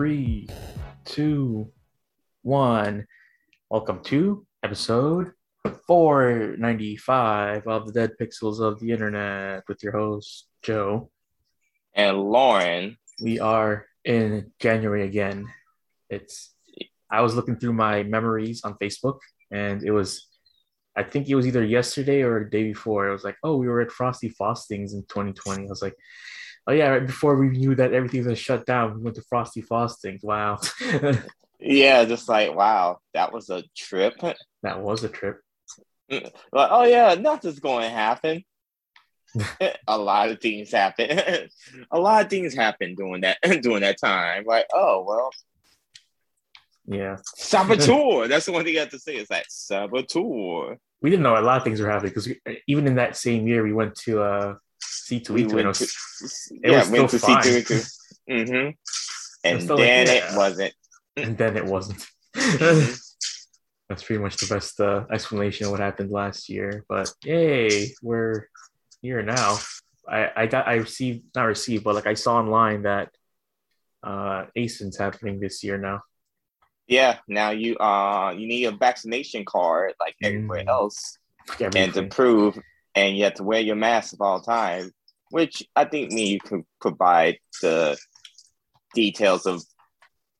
three, two, one. Welcome to episode 495 of the Dead Pixels of the Internet with your host, Joe. And Lorne. We are in January again. It's I was looking through my memories on Facebook and it was I think it was either yesterday or the day before. It was like, oh, we were at Frosty Faustings in 2020. I was like, oh yeah, right before we knew that everything was shut down, we went to Frosty Faustings. Wow. yeah, just like wow, that was a trip. That was a trip. Like, oh yeah, nothing's going to happen. a lot of things happen. a lot of things happen during that during that time. Like, oh well, yeah. Saboteur. That's the one thing you have to say. It's like saboteur. We didn't know a lot of things were happening because even in that same year, we went to uh, C2E2. It was, yeah, was went to still fine. C2E2. Mm-hmm. And then like, it wasn't. and then it wasn't. Mhm. That's pretty much the best uh, explanation of what happened last year. But yay, we're here now. I, I got I received not received, but like I saw online that uh ACen's happening this year now. Yeah. Now you uh you need a vaccination card like everywhere Mm. else. and to prove, and you have to wear your mask at all times, which I think me you could provide the details of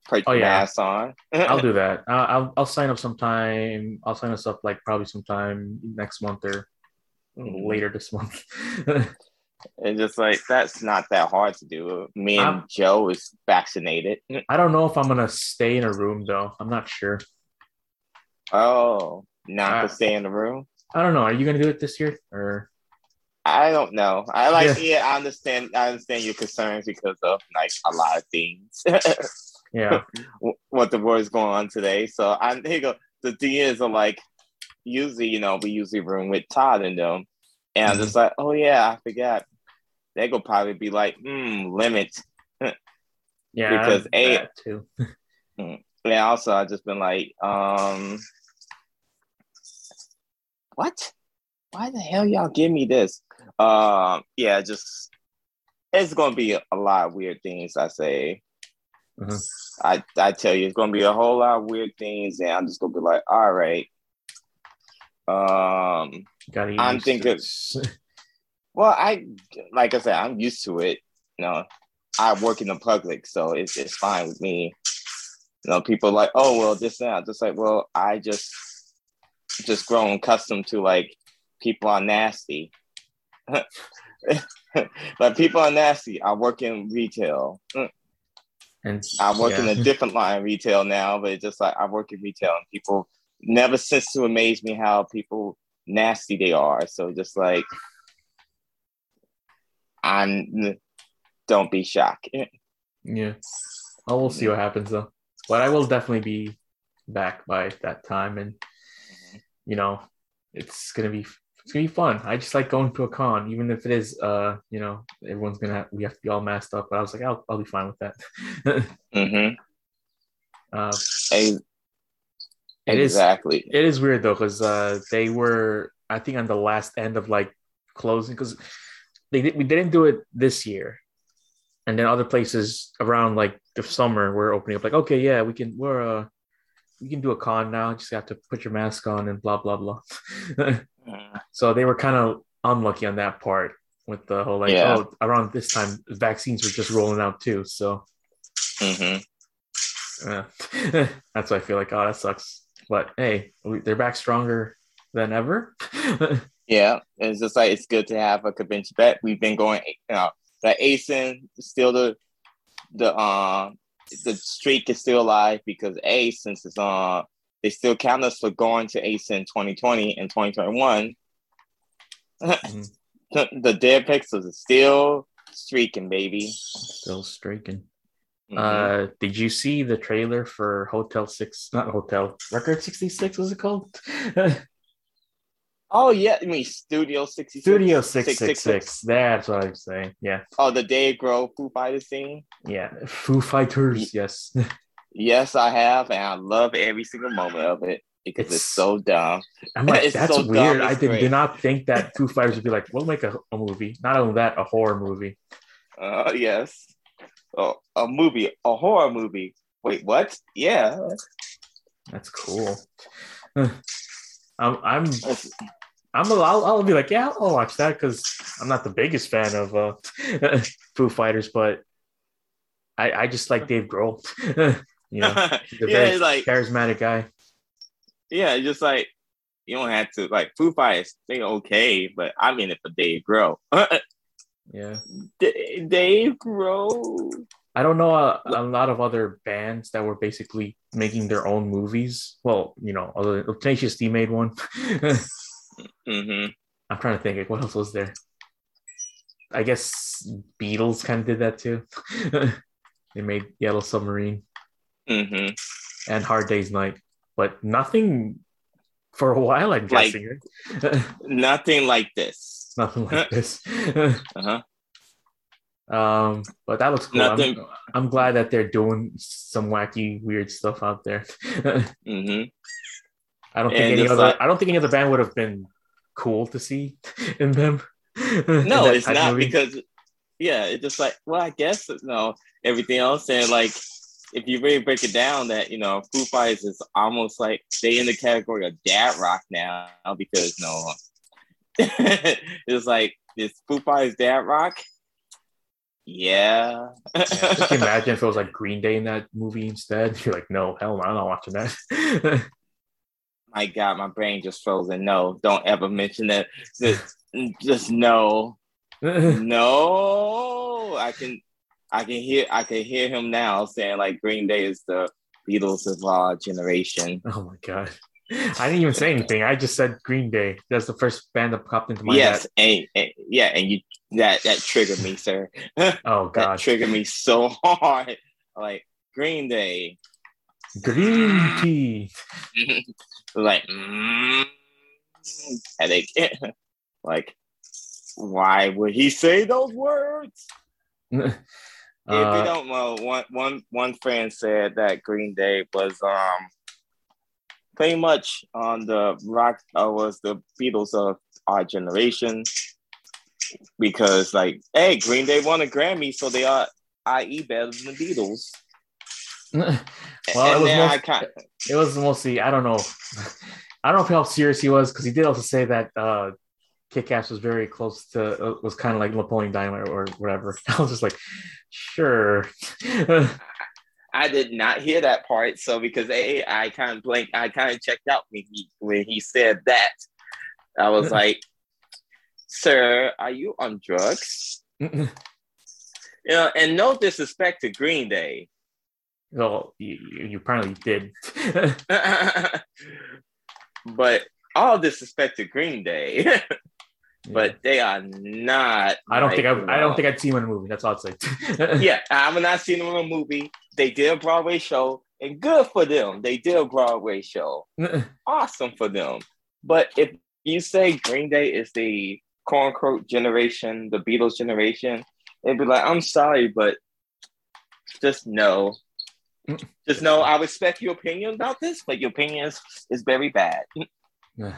put Oh, yeah. mask on. I'll do that. Uh, I'll I'll sign up sometime. I'll sign us up like probably sometime next month or Mhm. later this month. and just like that's not that hard to do. Me and I'm- Joe is vaccinated. I don't know if I'm gonna stay in a room though. I'm not sure. Oh, not to stay in the room. I don't know. Are you gonna do it this year or? I don't know. I like Yeah. yeah. I understand. I understand your concerns because of like a lot of things. Yeah. what the world is going on today. So I'm here you go. The thing is, uh, like, usually, you know, we usually room with Todd and them, and I'm just like, oh yeah, I forgot. They go probably be like, hmm, limit. Yeah. Because A- too. And also, I've just been like, um, what? Why the hell y'all give me this? Um, yeah, just it's gonna be a lot of weird things. I say. Mhm. I, I tell you, it's gonna be a whole lot of weird things, and I'm just gonna be like, all right. Um, Gotta I'm thinking- well, I like I said, I'm used to it. You know, I work in the public, so it's it's fine with me. You know, people are like, oh well, this now. Just like, well, I just just grown accustomed to like people are nasty. like people are nasty. I work in retail. and I work yeah. in a different line of retail now, but it's just like I work in retail and people never cease to amaze me how people nasty they are. So just like I'm don't be shocked. Yeah. Oh, we'll see what happens though. But I will definitely be back by that time, and you know, it's gonna be it's gonna be fun. I just like going to a con, even if it is uh, you know, everyone's gonna have, we have to be all masked up. But I was like, I'll I'll be fine with that. Mm-hmm. uh, It It is- exactly. it is weird though, because uh, they were I think on the last end of like closing because they we didn't do it this year, and then other places around like the summer were opening up like okay yeah we can we're uh we can do a con now just have to put your mask on and blah blah blah Mhm. so they were kind of unlucky on that part with the whole like Yeah. oh around this time vaccines were just rolling out too so mm-hmm. uh, that's why I feel like oh that sucks but hey we, they're back stronger than ever Yeah, it's just like it's good to have a convention back. We've been going, you know, the ACen still the the uh the streak is still alive because A since it's uh they still count us for going to ACen 2020 and 2021. Mhm. the, the dead pixels is still streaking, baby. still streaking Mhm. Uh, did you see the trailer for Hotel Six? Not Hotel Record Sixty Six. Was it called? oh yeah, I mean Studio 66. Studio Six Six Six. That's what I'm saying. Yeah, Oh, the Dave Grohl Foo Fighters scene. yeah. Foo Fighters. Yes. Yes, I have, and I love every single moment of it because it's, It's- so dumb. I'm like, It's that's so weird. I did, did not think that Foo Fighters would be like, we'll make a, a movie. Not only that, a horror movie. Uh, yes. a, a movie, a horror movie. Wait, what? Yeah, That's cool. I'm I'm I'm a, I'll, I'll be like, yeah, I'll watch that because I'm not the biggest fan of uh, Foo Fighters, but I I just like Dave Grohl. you know, he's a yeah, very like charismatic guy. yeah, just like you don't have to like Foo Fighters. They okay, but I'm in it for Dave Grohl. Yeah, D- Dave Grohl. I don't know a, a lot of other bands that were basically making their own movies. Well, you know, other Tenacious D made one. Hmm I'm trying to think, what else was there? I guess Beatles kind of did that too. they made Yellow Submarine hmm and Hard Day's Night, but nothing for a while. I'm Like- guessing. Nothing like this. nothing like this. Uh-huh. um, but that looks cool. I'm, I'm glad that they're doing some wacky, weird stuff out there. hmm I don't think And any it's other. like- I don't think any other band would have been cool to see in them. No, that it's not because yeah, it's just like well, I guess you know everything else and like if you really break it down, that you know Foo Fighters is almost like they in the category of dad rock now because no, it's like is Foo Fighters dad rock? Yeah, Yeah, just imagine if it was like Green Day in that movie instead. You're like, no, hell no, I'm not watching that. My God, my brain just frozen. No, don't ever mention that. Just, just no. no, I can, I can hear, I can hear him now saying like Green Day is the Beatles of our generation. oh my god. I didn't even say anything. I just said Green Day. That's the first band that popped into my yes, head. and, and yeah, and you that that triggered me, sir. Oh That god. triggered me so hard. Like Green Day, Green tea. like mm, headache. like, why would he say those words? if you Uh, don't know, one one one fan said that Green Day was um pretty much on the rock uh, was the Beatles of our generation because like hey Green Day won a Grammy so they are i.e. better than the Beatles. well, it was, most, kind it was mostly, I don't know. I don't know how serious he was because he did also say that uh, Kick Ass was very close to, uh, was kind of like Napoleon Dynamite or whatever. I was just like, sure. I did not hear that part so because hey, I kind of blanked I kind of checked out when he when he said that I was like sir are you on drugs you know and no disrespect to Green Day well, you, you apparently did. but all disrespect to Green Day, but they are not. I don't think I, I don't think I'd see him in a movie. That's all I'd say. yeah, I've not seen them in a movie. They did a Broadway show, and good for them. They did a Broadway show. Awesome for them. But if you say Green Day is the quote unquote generation, the Beatles generation, it'd be like, I'm sorry, but just no. Just know I respect your opinion about this, but your opinion is, is very bad.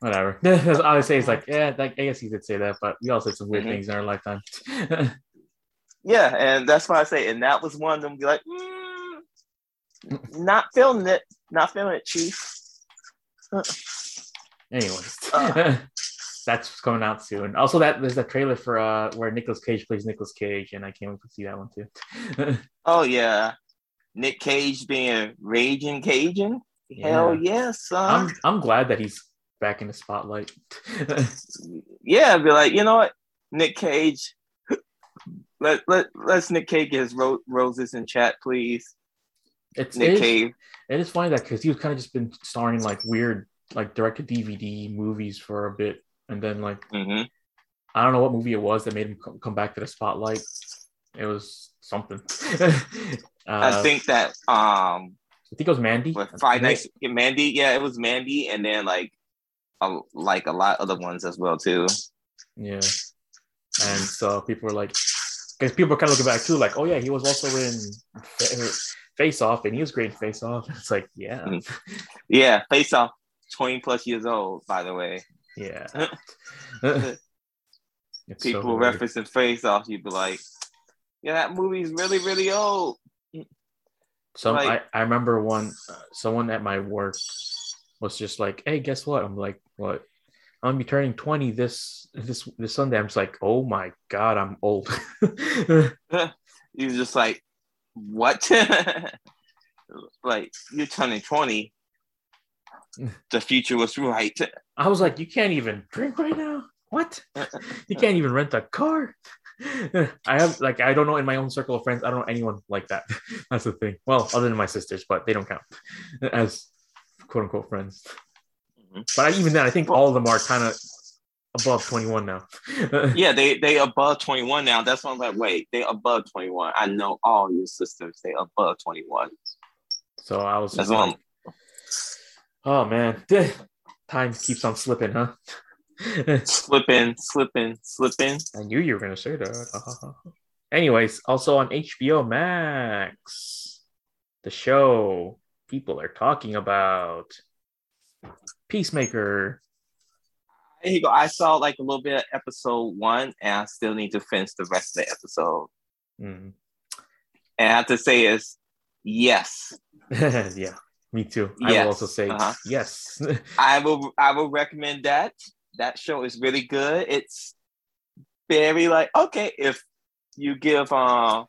Whatever. I say is like, yeah, like, I guess he did say that, but we all said some weird Mhm. things in our lifetime. Yeah, and that's why I say, and that was one of them. Be like, mm, not feeling it, not feeling it, Chief. Anyways, Uh. That's coming out soon. Also, that there's a trailer for uh where Nicolas Cage plays Nicolas Cage, and I can't wait to see that one too. Oh yeah, Nick Cage being raging Cajun. Hell yes, son. I'm I'm glad that he's back in the spotlight. yeah, be like, you know what, Nick Cage. Let let let's Nick Cage get his ro- roses in chat, please. it's Nick it is, Cage. it is funny that because he was kind of just been starring like weird like direct to DVD movies for a bit, and then like hmm I don't know what movie it was that made him come back to the spotlight. It was something. uh, I think that um I think it was Mandy. Five Nights Mandy, yeah, it was Mandy, and then like a, like a lot of other ones as well too. Yeah. And so people were like, because people were kind of looking back too, like, oh yeah, he was also in Face Off, and he was great in Face Off. It's like, yeah, Mm. Yeah, Face Off, twenty plus years old, by the way. Yeah. People so referencing Face Off, you'd be like, Yeah, that movie's really, really old. Some Like- I, I remember one uh, someone at my work was just like, "Hey, guess what?" I'm like, "What?" I'm gonna be turning 20 this this this Sunday. I'm just like, "Oh my god, I'm old." You're just like, what? like you're turning 20. The future was right. I was like, "You can't even drink right now. What? You can't even rent a car." I have like I don't know in my own circle of friends. I don't know anyone like that. That's the thing. Well, other than my sisters, but they don't count as quote unquote friends. Mhm. But I, even then, I think all of them are kind of above 21 now. Yeah, they they above 21 now. That's why I'm like, wait, they above 21. I know all your sisters. They above 21. so I was That's like, oh man, time keeps on slipping, huh? Slipping, slipping, slipping. I knew you were gonna say that. Anyways, also on HBO Max, the show people are talking about Peacemaker. Here you go. I saw like a little bit of episode one, and I still need to finish the rest of the episode. Mm. And I have to say is yes, yeah, me too. I will also say uh-huh. yes. I will. I will recommend that. That show is really good. It's very like okay if you give uh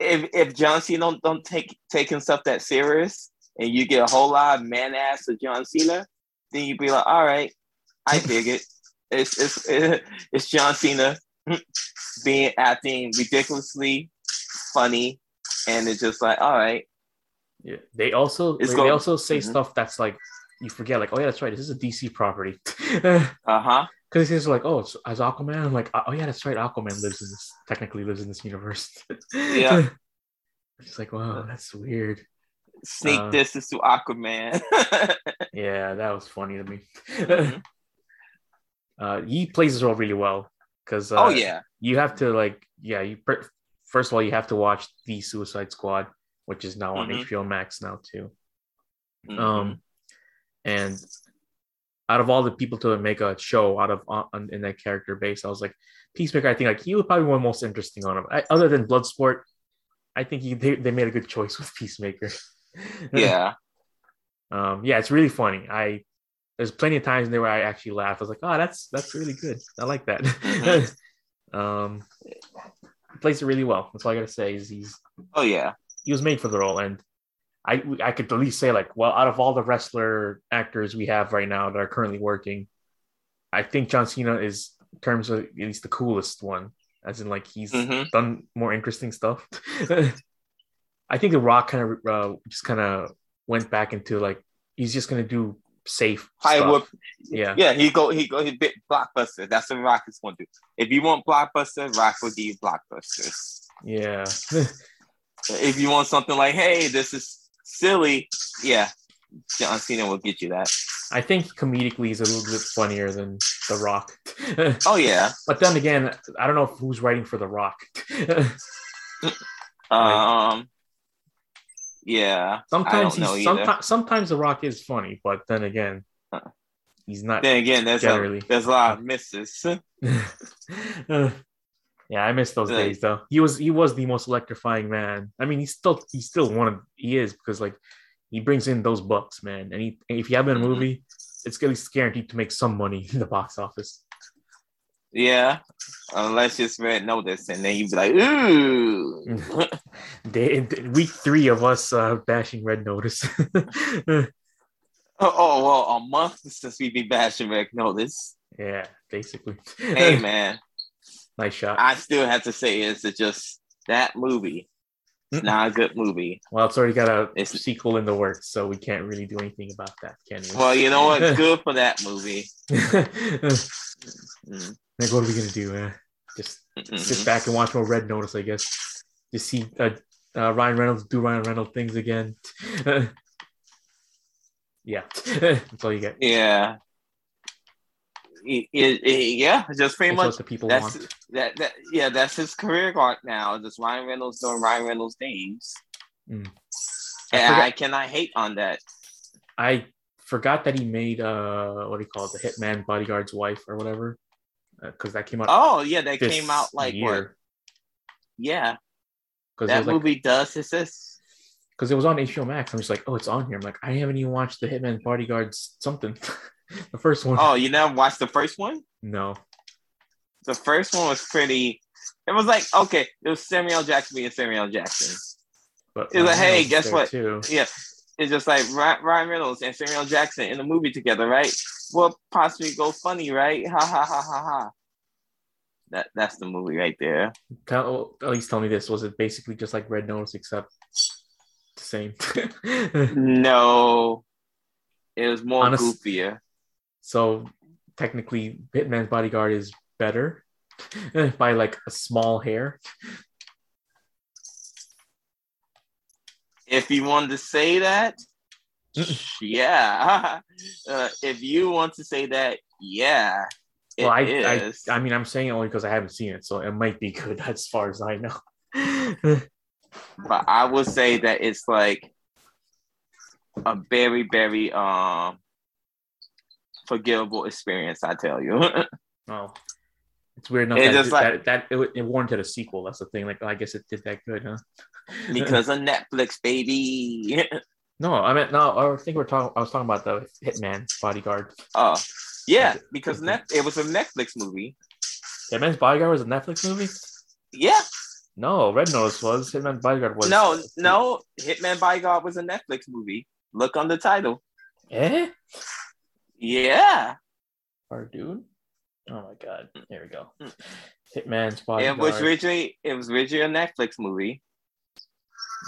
if if John Cena don't, don't take take himself that serious and you get a whole lot of man ass of John Cena, then you'd be like, all right, I dig it. It's it's it's John Cena being acting ridiculously funny, and it's just like, all right, yeah. They also they, also say Mhm. stuff that's like you forget, like, oh yeah, that's right. This is a DC property. Uh huh, Because it's like, oh, it's, as Aquaman, I'm like, oh yeah, that's right. Aquaman lives in this, technically lives in this universe. Yeah. It's like, wow, that's weird. sneak Uh, distance to Aquaman. Yeah, that was funny to me. Mhm. uh, he plays his role really well because uh, oh yeah, you have to like, yeah, you per- first of all you have to watch the Suicide Squad, which is now on Mhm. HBO Max now too. Mhm. Um, and out of all the people to make a show out of on, in that character base, I was like, Peacemaker. I think like he was probably one most interesting on him. I, other than Bloodsport, I think he, they, they made a good choice with Peacemaker. yeah. um, yeah, it's really funny. I there's plenty of times in there where I actually laughed. I was like, oh, that's that's really good. I like that. Mhm. um, he plays it really well. That's all I gotta say. Is he's Oh yeah. He was made for the role, and I I could at least say like, well, out of all the wrestler actors we have right now that are currently working, I think John Cena is in terms of at least the coolest one. As in, like he's Mhm. done more interesting stuff. I think The Rock kind of uh, just kind of went back into like he's just gonna do safe Hollywood. Yeah, Yeah, he go he go he bit blockbuster. That's what Rock is going to do. If you want blockbuster, Rock will you blockbusters. yeah. If you want something like, hey, this is silly, yeah, John Cena will get you that. I think comedically he's a little bit funnier than The Rock. Oh yeah. but then again, I don't know who's writing for The Rock. Um. Yeah. sometimes he's sometimes sometimes The Rock is funny, but then again, he's not. Then again, there's Generally. a there's a lot of misses. Uh, yeah, I miss those days though. He was he was the most electrifying man. I mean, he's still he's still one of he is because like he brings in those bucks, man. And he and if you have in a Mhm. movie, it's at least guaranteed to make some money in the box office. Yeah. Unless it's red notice, and then you'd be like, ooh. Week three of us uh, bashing Red Notice. Oh, oh, well, a month since we be bashing red notice. yeah, basically. Hey man, nice shot. I still have to say is it just that movie. It's not a good movie. Well, it's already got a It's- sequel in the works, so we can't really do anything about that, can we? Well, you know what's good for that movie? like, Mm, what are we gonna do, man? Just mm, sit back and watch more Red Notice, I guess. Just see uh, uh, Ryan Reynolds do Ryan Reynolds things again. yeah, that's all you get. Yeah. Yeah, just pretty That's much what the people that's want. that, that yeah, that's his career arc now. Just Ryan Reynolds doing Ryan Reynolds things. Mm. I And forgot- I cannot hate on that. I forgot that he made uh, what do you call it, the Hitman Bodyguard's wife or whatever, because that came out. Oh yeah, that came out like what yeah, because that like, movie does exist. because it was on HBO Max. I'm just like, oh, it's on here. I'm like, I haven't even watched the Hitman Bodyguards something, the first one. Oh, you never watched the first one? No, The first one was pretty. It was like okay, it was Samuel Jackson being Samuel Jackson. but It was like, hey, guess what? Too. Yeah, it's just like Ryan Reynolds and Samuel Jackson in a movie together, right? What possibly go funny, right? Ha ha ha ha ha. That that's the movie right there. Tell, at least tell me this: was it basically just like Red Notice except the same? No, it was more Honest- goofier. So technically, Hitman's Bodyguard is better by like a small hair. If you wanted to say that, yeah. Uh, if you want to say that, yeah. well, I. I, I mean, I'm saying it only because I haven't seen it, so it might be good as far as I know. but I would say that it's like a very, very um forgivable experience. I tell you, oh, it's weird enough It that, it, like- that that it, it warranted a sequel. That's the thing. Like, I guess it did that good, huh? because of Netflix, baby. No, I mean no. I think we're talking. I was talking about the Hitman Bodyguard. oh, yeah, because Net- it was a Netflix movie. Hitman's Bodyguard was a Netflix movie. Yeah, No, Red Notice was Hitman Bodyguard was no, no, Hitman Bodyguard was a Netflix movie. Look on the title. Eh, Yeah, our dude. Oh my god! Here we go. Hitman's Bodyguard. it was originally it was originally a Netflix movie.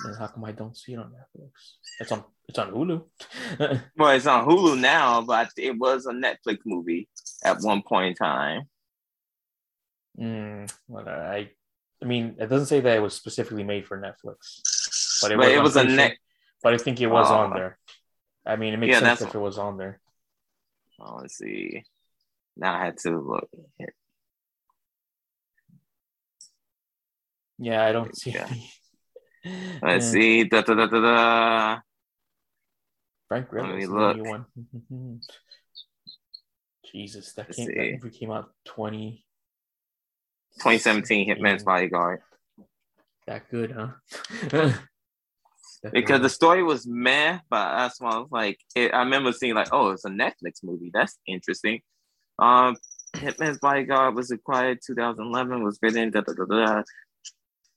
And how come I don't see it on Netflix? It's on. It's on Hulu. Well, it's on Hulu now, but it was a Netflix movie at one point in time. mm, well, I. I mean, it doesn't say that it was specifically made for Netflix, but it But was. it was a net. But I think it was Oh. on there. I mean, it makes Yeah, sense if it was on there. Oh, let's see. Now I had to look. Here. Yeah, I don't see. Let's Yeah. see. Da, da, da, da, da. Frank Let me the look. one. Jesus, that came that movie came out twenty. 2017 Hitman's Bodyguard. That good, huh? Because the story was meh, but that's why I was like, it, I remember seeing like, oh, it's a Netflix movie. That's interesting. Um, Hitman's Bodyguard was acquired 2011. Was written. Da, da, da, da,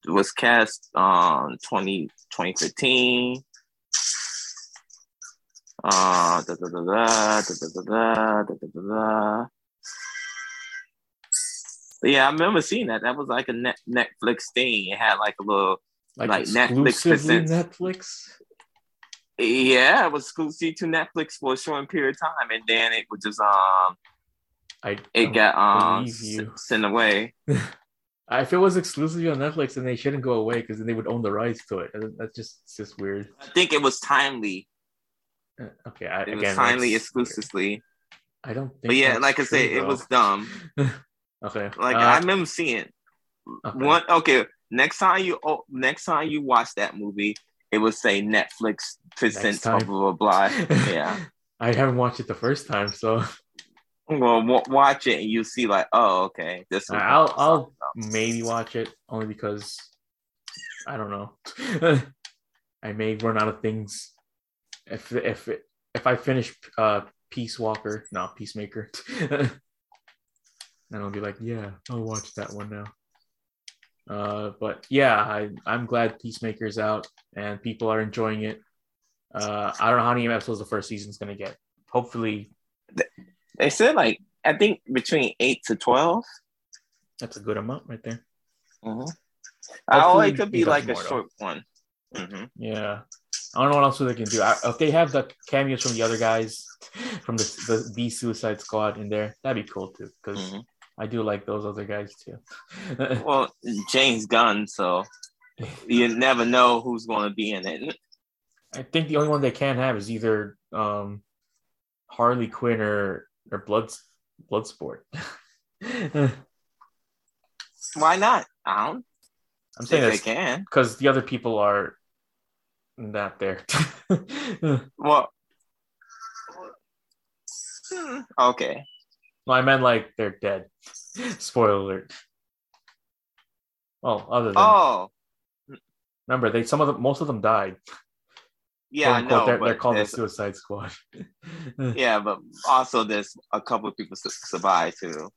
was cast um 20, 2015. Uh, da, da, da, da, da, da, da, da, da, da, da. But yeah, I remember seeing that. That was like a net Netflix thing. It had like a little like, like Netflix presents- Netflix. Yeah, it was exclusive to Netflix for a short period of time, and then it was just um, I it got um s- sent away. If it was exclusively on Netflix, then they shouldn't go away because then they would own the rights to it. That's just it's just weird. I think it was timely. Uh, Okay, I, It again, was timely exclusively. I don't think. But yeah, like I said, it was dumb. okay. Like uh, I remember seeing okay. one. Okay, next time you oh, next time you watch that movie, it would say Netflix presents blah blah blah. blah. Yeah. I haven't watched it the first time, so well, w- watch it and you see like, oh, okay, this. I'll I'll maybe watch it only because I don't know. I may run out of things if if if I finish uh Peace Walker, no Peacemaker. and I'll be like, yeah, I'll watch that one now. Uh, but yeah, I I'm glad Peacemaker's out and people are enjoying it. Uh, I don't know how many episodes the first season's gonna get. Hopefully. They said like I think between eight to twelve. that's a good amount right there. Mm-hmm. Oh, it could be like a though. short one. hmm Yeah. I don't know what else they can do. I, if they have the cameos from the other guys from the the, the Suicide Squad in there, that'd be cool too. Because Mhm. I do like those other guys too. Well, James Gunn, so you never know who's going to be in it. I think the only one they can have is either um, Harley Quinn or or Blood Bloodsport. Why not? I don't I'm saying they can. because the other people are not there. Well, hmm, okay. No, I meant like they're dead. Spoiler alert. Well, other than Oh, remember they some of them most of them died. yeah, unquote, know. they're, they're called the Suicide Squad. yeah, but also there's a couple of people su- survive too.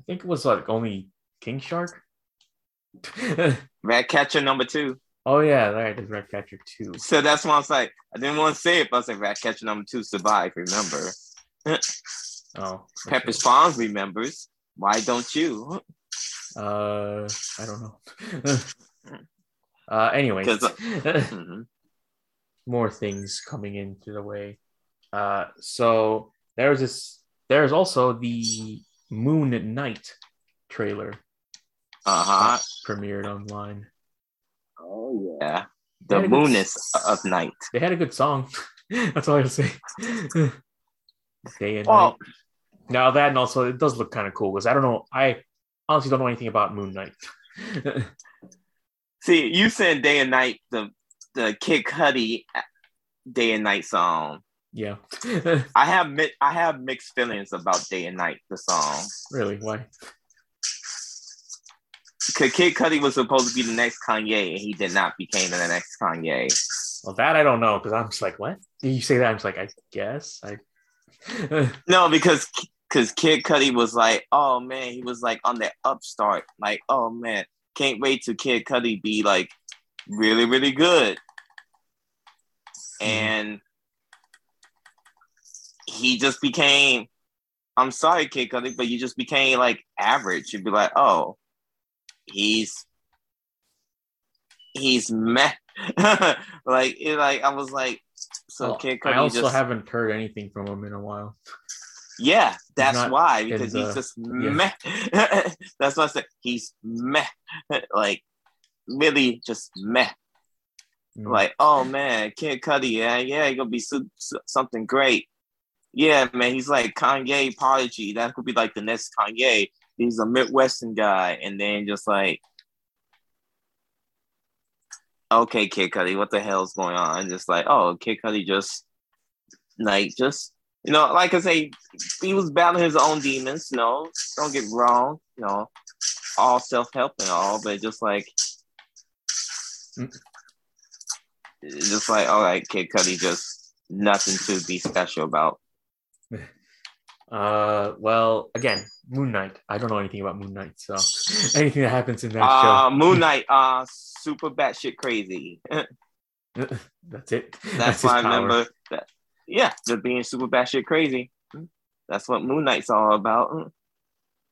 I think it was like only King Shark. Ratcatcher number two. oh yeah, right, there's Ratcatcher two. So that's why I was like, I didn't want to say it, but I was like, Ratcatcher number two survived. Remember, Oh, Pepper's Farms remembers. Why don't you? Uh, I don't know. uh, anyways, 'Cause, Mhm. more things coming into the way. Uh, so there's this. There's also the Moon Knight trailer Uh huh. premiered online. Oh yeah, the moonness of night. They had a good song. That's all I will say. Day and Well- night. Now that and also it does look kind of cool because I don't know. I honestly don't know anything about Moon Knight. See, you said day and night. The the Kid Cudi uh, day and night song. yeah. I have mi- I have mixed feelings about day and night. The song. really? Why? Cause Kid Cudi was supposed to be the next Kanye, and he did not become the next Kanye. Well, that I don't know because I'm just like, what? You say that? I'm just like, I guess I. No, because because Kid Cudi was like, oh man, he was like on the upstart. Like, oh man, can't wait to Kid Cudi be like really, really good. Mm-hmm. And he just became. I'm sorry, Kid Cudi, but you just became like average. You'd be like, oh, he's he's meh. like it, like I was like, so Well, Kid I Cudi also just haven't heard anything from him in a while. Yeah, that's not why because the- he's just yeah. meh. that's what I said. He's meh, like really just meh. Mm. Like oh man, Kid Cudi, yeah, yeah, he gonna be something great. Yeah, man, he's like Kanye prodigy. That could be like the next Kanye. He's a Midwestern guy, and then just like, okay, Kid Cudi, what the hell's going on? Just like, oh, Kid Cudi just like just you know, like I say, he was battling his own demons. You know, don't get wrong. You know, all self help and all, but just like, Mm. it's just like, all right, Kid Cudi, just nothing to be special about. Uh, well, again, Moon Knight. I don't know anything about Moon Knight, so anything that happens in that show. Uh, Moon Knight, uh, super batshit crazy. that's it. That's, his why I power. remember that. Yeah, just being super batshit crazy. That's what Moon Knight's all about.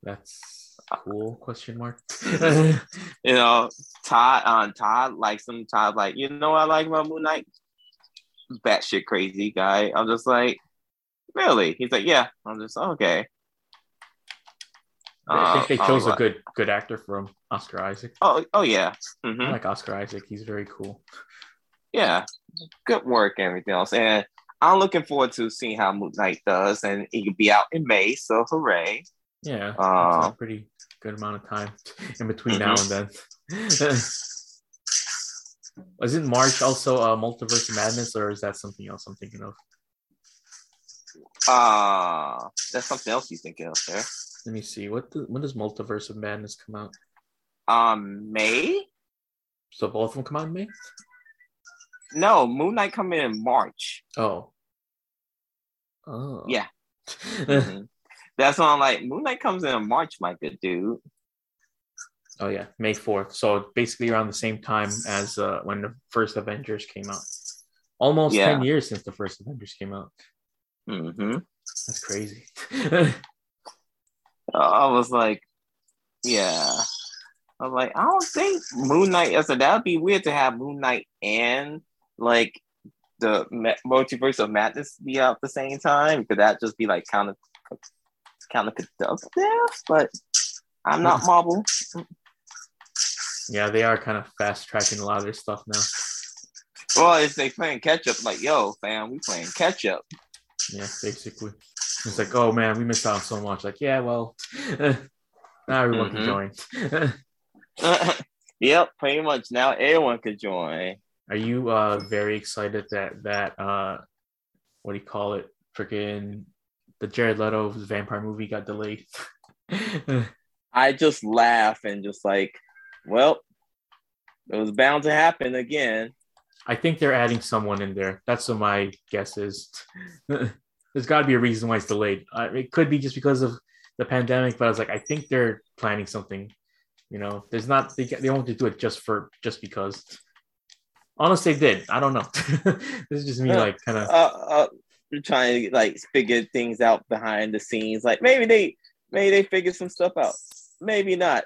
That's cool. Question mark. You know, Todd, uh, Todd likes him. Todd like, you know what I like about Moon Knight? Batshit crazy guy. I'm just like, really? He's like, yeah. I'm just okay. I think they Uh, chose a good good actor from Oscar Isaac. Oh, oh yeah. hmm I like Oscar Isaac. He's very cool. yeah, good work everything else. And I'm looking forward to seeing how Moon Knight does, and it could be out in May, so hooray! Yeah, Uh, pretty good amount of time in between now and then. Isn't March also uh, Multiverse of Madness, or is that something else I'm thinking of? Uh that's something else you thinking of there. Let me see. What the, when does Multiverse of Madness come out? Um, May? So both of them come out in May. No, Moon Knight coming in March. Oh. Oh. Yeah. Mhm. That's on like, Moon Knight comes in March, my good dude. oh yeah, May fourth. So basically around the same time as uh, when the first Avengers came out. Almost Yeah. ten years since the first Avengers came out. hmm That's crazy. I was like, yeah. I was like, I don't think Moon Knight. I said that'd be weird to have Moon Knight and like the multiverse of madness be out at the same time. Could that just be like kind of kind of productive? But I'm not Marvel. yeah, they are kind of fast tracking a lot of their stuff now. Well, if they playing catch up, like yo, fam, we playing catch up. Yeah, basically. It's like, oh man, we missed out on so much. Like, yeah, well, now everyone Mhm. can join. yep, pretty much. Now everyone could join. Are you uh very excited that that uh what do you call it? Freaking the Jared Leto's vampire movie got delayed. I just laugh and just like, well, it was bound to happen again. I think they're adding someone in there. That's what my guess is. There's got to be a reason why it's delayed. Uh, it could be just because of the pandemic, but I was like, I think they're planning something. You know, there's not they, they won't do it just for just because. Unless they did, I don't know. this is just me, like kind of uh, uh, trying to like figure things out behind the scenes. Like maybe they maybe they figured some stuff out. Maybe not.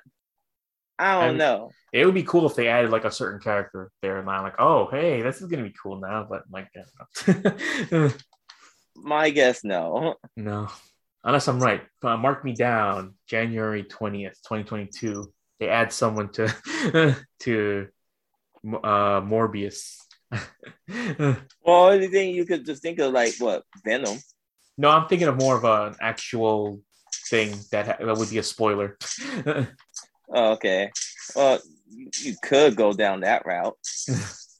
I don't know. It would be cool if they added like a certain character there, and I'm like, oh, hey, this is gonna be cool now. But like, my guess, no. No, unless I'm right. Uh, mark me down, January twentieth, twenty twenty two. They add someone to to uh Morbius. well, anything you could just think of like what Venom. No, I'm thinking of more of an actual thing that ha- that would be a spoiler. oh, okay. Well, you could go down that route.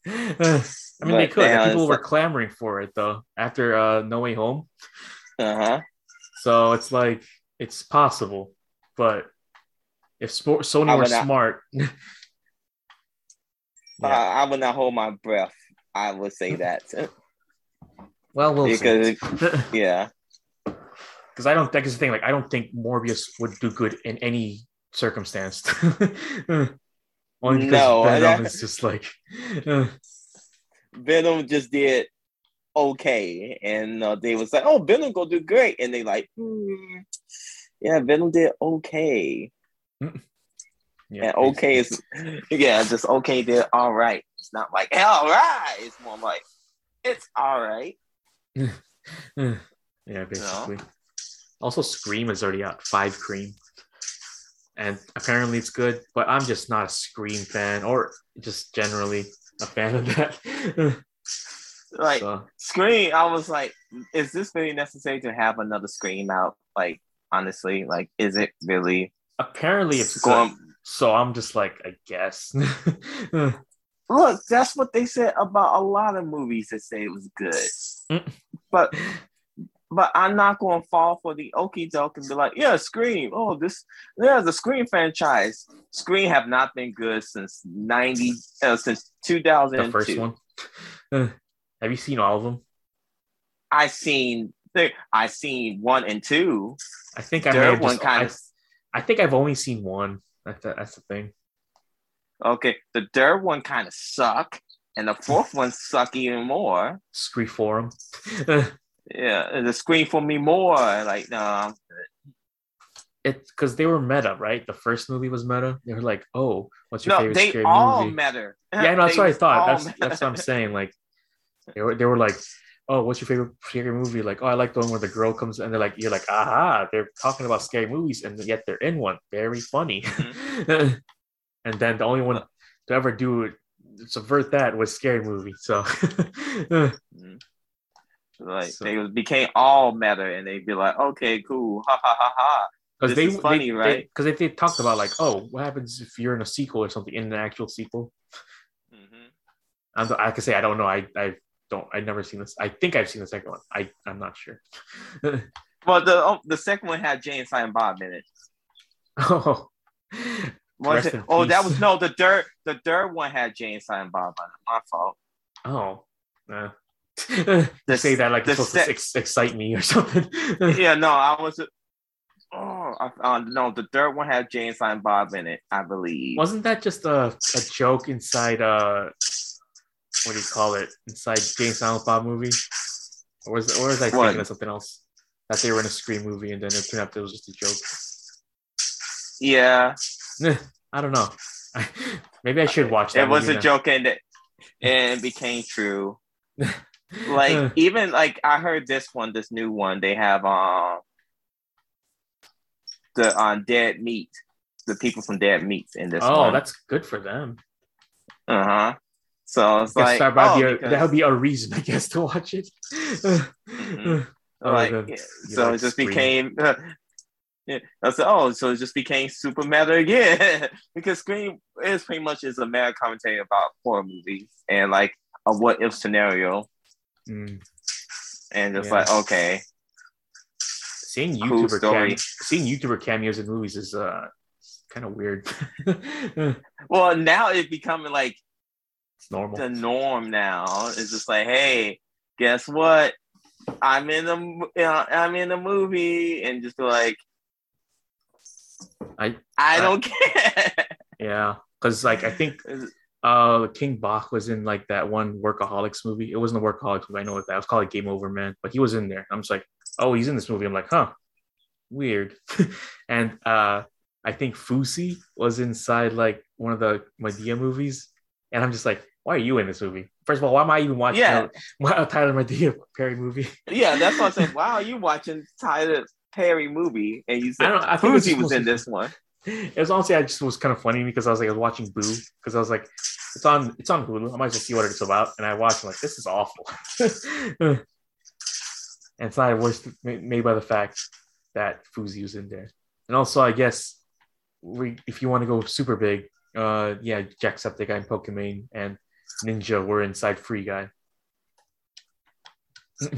I mean, but they could. People were clamoring for it though after uh, No Way Home. Uh huh. So it's like it's possible, but if Sony were not, smart, yeah. I would not hold my breath. I would say that. well, we'll because yeah, because I don't. That's the thing. Like, I don't think Morbius would do good in any circumstance. Only because no, Venom is just like uh. Venom just did okay, and uh, they was like, "Oh, Venom gonna do great," and they like, hmm, "Yeah, Venom did okay." Mm. Yeah, and okay is yeah, just okay did all right. It's not like all right. It's more like it's all right. yeah, basically. Also, Scream is already out. Five Cream and apparently it's good. But I'm just not a Scream fan, or just generally a fan of that. like so. Scream, I was like, is this really necessary to have another Scream out? Like, honestly, like, is it really? Apparently, it's going. Good. So I'm just like, I guess. Look, that's what they said about a lot of movies that say it was good. Mm. but but I'm not going to fall for the okey doke and be like, yeah, Scream. Oh, this, yeah, the Scream franchise. Scream have not been good since 90, uh, since 2002. The first one. have you seen all of them? I seen, I seen one and two. I think I have one kind of. I think I've only seen one. That's the, that's the thing. Okay, the third one kind of suck, and the fourth one suck even more. Scream forum yeah, the screen for me more. Like, no, it's because they were meta, right? The first movie was meta. They were like, "Oh, what's your no, favorite they scary all movie?" Meta. Yeah, no, that's what I thought. That's meta. that's what I'm saying. Like, they were they were like, "Oh, what's your favorite scary movie?" Like, "Oh, I like the one where the girl comes," and they're like, "You're like, aha!" They're talking about scary movies, and yet they're in one. Very funny. Mm-hmm. and then the only one to ever do it subvert that was scary movie. So. mm-hmm. Like so. they became all meta, and they'd be like, "Okay, cool, ha ha ha ha." Because they funny, they, right? Because if they talked about like, oh, what happens if you're in a sequel or something in an actual sequel? Mm-hmm. i can say I don't know. I I don't. I've never seen this. I think I've seen the second one. I I'm not sure. well, the oh, the second one had Jay and Silent Bob in it. Oh. Was it? Oh, that was no. The third the third one had Jay and Silent Bob on it. My fault. Oh. Uh, to say that like it's supposed se- to ex- excite me or something. yeah, no, I was. Oh, uh, no, the third one had Jay and Silent Bob in it, I believe. Wasn't that just a, a joke inside uh what do you call it? Inside and Silent Bob movie? Or was or was I thinking what? of something else? That they were in a Scream movie and then it turned out it was just a joke. Yeah. I don't know. Maybe I should watch that. It was a now. joke and it, and it became true like even like I heard this one, this new one, they have um the on uh, Dead Meat, the people from Dead Meat in this. Oh, one. that's good for them. Uh huh. So it's like that would, oh, because... that would be a reason, I guess, to watch it. mm-hmm. oh, like, so like it just Scream. became. Uh, yeah, I said, oh, so it just became super meta again because Scream is pretty much is a meta commentary about horror movies and like a what if scenario Mm. And just yeah. like, okay. Seeing YouTuber cool came- seeing YouTuber cameos in movies is uh kind of weird. Well, now it's becoming like it's normal. the norm. Now it's just like, hey, guess what? I'm in the you know, I'm in the movie, and just be like, I I I- don't care. yeah, because like I think uh King Bach was in like that one Workaholics movie. It wasn't a Workaholics movie. I know what that was called like Game Over Man, but he was in there. I'm just like, oh, he's in this movie. I'm like, huh, weird. and uh I think Fousey was inside like one of the Madea movies, and I'm just like, why are you in this movie? First of all, why am I even watching Yeah. a, a Tyler Madea Perry movie? yeah, that's what I'm saying. Why are you watching Tyler Perry movie, and you I said don't. I think he was in this one. It was honestly, I just was kind of funny because I was like, I was watching Boo because I was like, it's on, it's on Hulu. I might as well see what it's about. And I watched, I'm like, this is awful. and it's not worse ma- made by the fact that Fousey was in there. And also, I guess we, if you want to go super big, uh, yeah, Jacksepticeye and Pokimane and Ninja were inside Free Guy.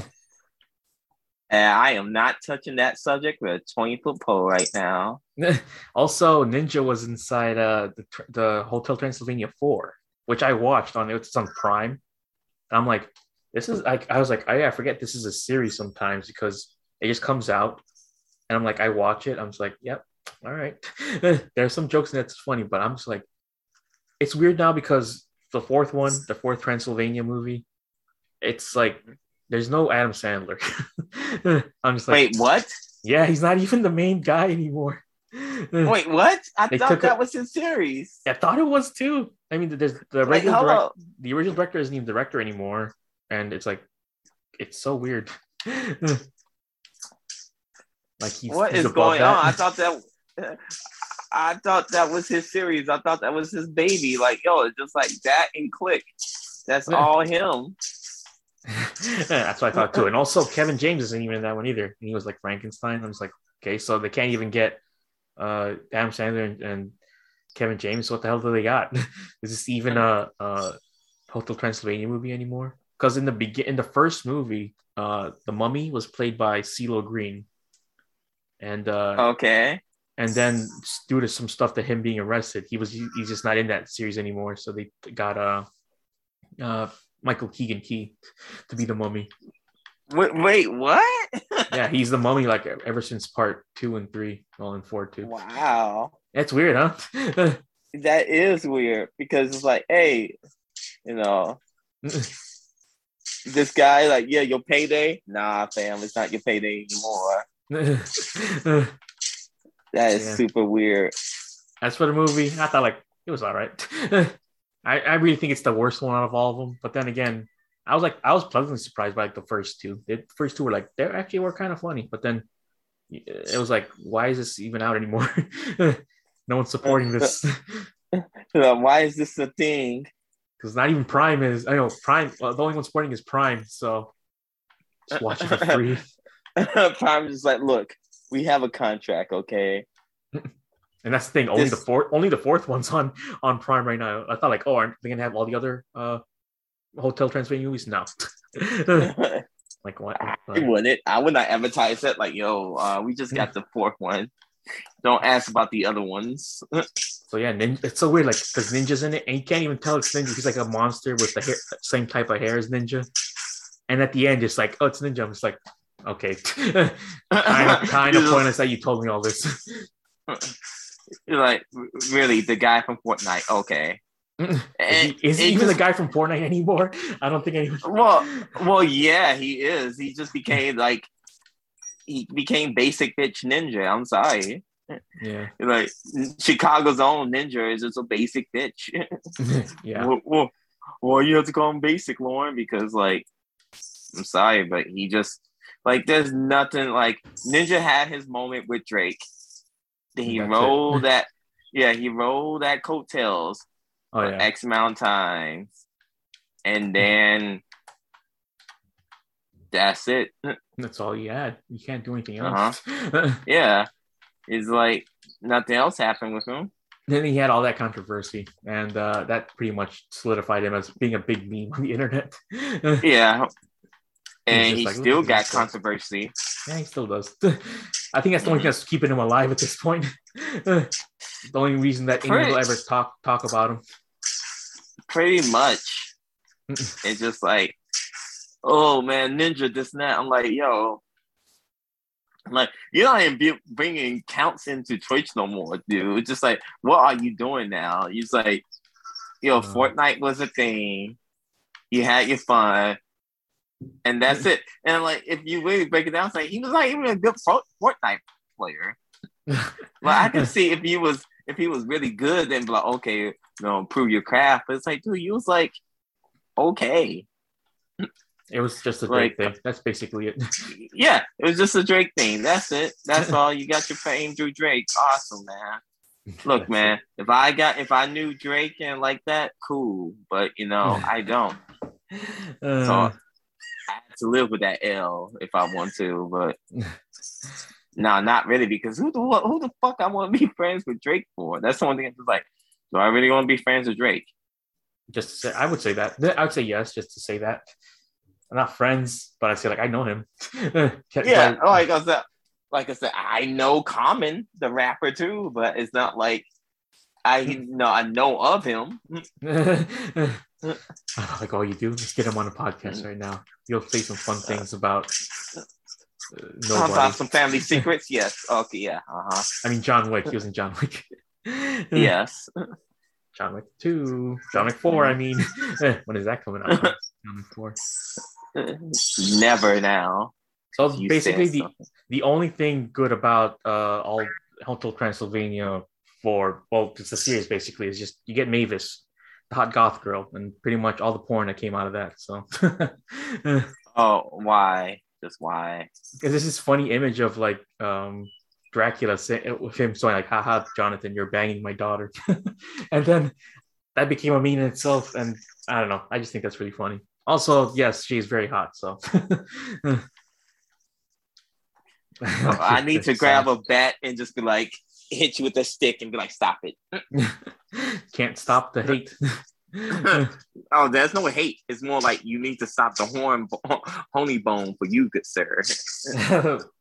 And I am not touching that subject with a 20 foot pole right now. also, Ninja was inside uh the, the Hotel Transylvania 4, which I watched on it's on Prime. And I'm like, this is like I was like, I, I forget this is a series sometimes because it just comes out and I'm like, I watch it. I'm just like, yep, all right. There's some jokes in that's funny, but I'm just like, it's weird now because the fourth one, the fourth Transylvania movie, it's like there's no Adam Sandler. I'm just like, Wait, what? yeah, he's not even the main guy anymore. Wait, what? I They thought that a- was his series. I thought it was too. I mean, there's the Like, regular direct, the original director isn't even director anymore, and it's like, it's so weird. like he's What he's is going that. on? I thought that. I thought that was his series. I thought that was his baby. Like, yo, it's just like that and Click. That's all him. That's what I thought too. And also, Kevin James isn't even in that one either. And he was like Frankenstein. I'm just like, okay, so they can't even get uh Adam Sandler and, and Kevin James. What the hell do they got? Is this even a, a Hotel Transylvania movie anymore? Because in the begin in the first movie, uh, the Mummy was played by CeeLo Green, and uh, Okay. And then due to some stuff to him being arrested, he was he's just not in that series anymore. So they got uh, uh Michael Keegan Key to be the Mummy. Wait, wait what? Yeah, he's the Mummy like ever since part two and three, well, and four too. wow. That's weird, huh? That is weird because it's like, hey, you know, this guy, like, yeah, your payday. Nah, fam, it's not your payday anymore. That is Yeah. super weird. As for the movie, I thought like it was all right. I, I really think it's the worst one out of all of them. But then again, I was like I was pleasantly surprised by like the first two. The first two were like they actually were kind of funny, but then it was like, why is this even out anymore? no one's supporting this why is this a thing? because not even Prime is. I know Prime. Well, the only one supporting is Prime, so just watch it for free. Prime is like, look, we have a contract, okay? And that's the thing. Only This- the fourth, only the fourth one's on on Prime right now. I thought like, oh, aren't they gonna have all the other uh Hotel Transylvania movies? No. like what? I wouldn't. I would not advertise that. Like, yo, uh, we just got the fourth one. Don't ask about the other ones. So yeah, ninja, it's so weird. Like because Ninja's in it, and you can't even tell it's Ninja. He's like a monster with the hair, same type of hair as Ninja. And at the end, it's like, oh, it's Ninja. I'm just like, okay, kind of, kind of pointless that you told me all this. You're like, really, the guy from Fortnite? Okay. is And he, is he even just- the guy from Fortnite anymore? I don't think anyone. Well, well, yeah, he is. He just became like, he became basic bitch ninja. I'm sorry. yeah, Like Chicago's own ninja is just a basic bitch. yeah. Well, well, well, you have to call him basic, Lorne, because like, I'm sorry, but he just like there's nothing like Ninja had his moment with Drake. Then he That's rolled that, yeah, he rolled that coattails Oh for yeah. X amount of times, and then that's it. That's all you had. You can't do anything Uh-huh. else. Yeah, it's like nothing else happened with him. then he had all that controversy, and uh, that pretty much solidified him as being a big meme on the internet. Yeah, and he like, still got controversy. Yeah, he still does. I think that's the only thing that's keeping him alive at this point. the only reason that anyone will ever talk talk about him. Pretty much, it's just like, oh man, Ninja, this and that. I'm like, yo. I'm like, you're not even bringing counts into Twitch no more, dude. It's just like, what are you doing now? He's like, yo, Uh. Fortnite was a thing. You had your fun, and that's it. And like, if you really break it down, it's like he was not even a good Fort- Fortnite player. Well, I can see if he was if he was really good, then be like, okay, you know, improve your craft. But it's like, dude, you was like, okay, It was just a Drake Like- thing. That's basically it. yeah, it was just a Drake thing. That's it. That's all. You got your fame through Drake. Awesome, man. Look, man, if I got if I knew Drake and like that, cool. But you know, I don't. So Uh, have to live with that L if I want to, but no, not really. Because who the who the fuck I want to be friends with Drake for? That's the one thing. I'm just like, do I really want to be friends with Drake? just to say, I would say that. I would say yes, just to say that. I'm not friends, but I say like I know him. Yeah, like I said, like I said, I know Common, the rapper too, but it's not like I hmm. know I know of him. like all you do, just get him on a podcast right now. You'll say some fun things about uh, Talk nobody. about some family secrets. Yes. Okay. Yeah. Uh huh. I mean, John Wick. He was in John Wick. Yes. John Wick two, John Wick four. I mean, when is that coming out? John Wick four. Never now. So You basically, the something. the only thing good about uh all Hotel Transylvania for well, it's a series basically is just you get Mavis, hot goth girl, and pretty much all the porn that came out of that. So, Oh, why? Just why? there's this is funny image of like um Dracula say, with him saying like, "Haha, Jonathan, you're banging my daughter," and then that became a meme in itself. And I don't know, I just think that's really funny. Also, yes, she's very hot. So. I need to grab a bat and just be like, hit you with a stick and be like, stop it. Can't stop the hate. Oh, there's no hate. It's more like you need to stop the horn honey bone for you, good sir.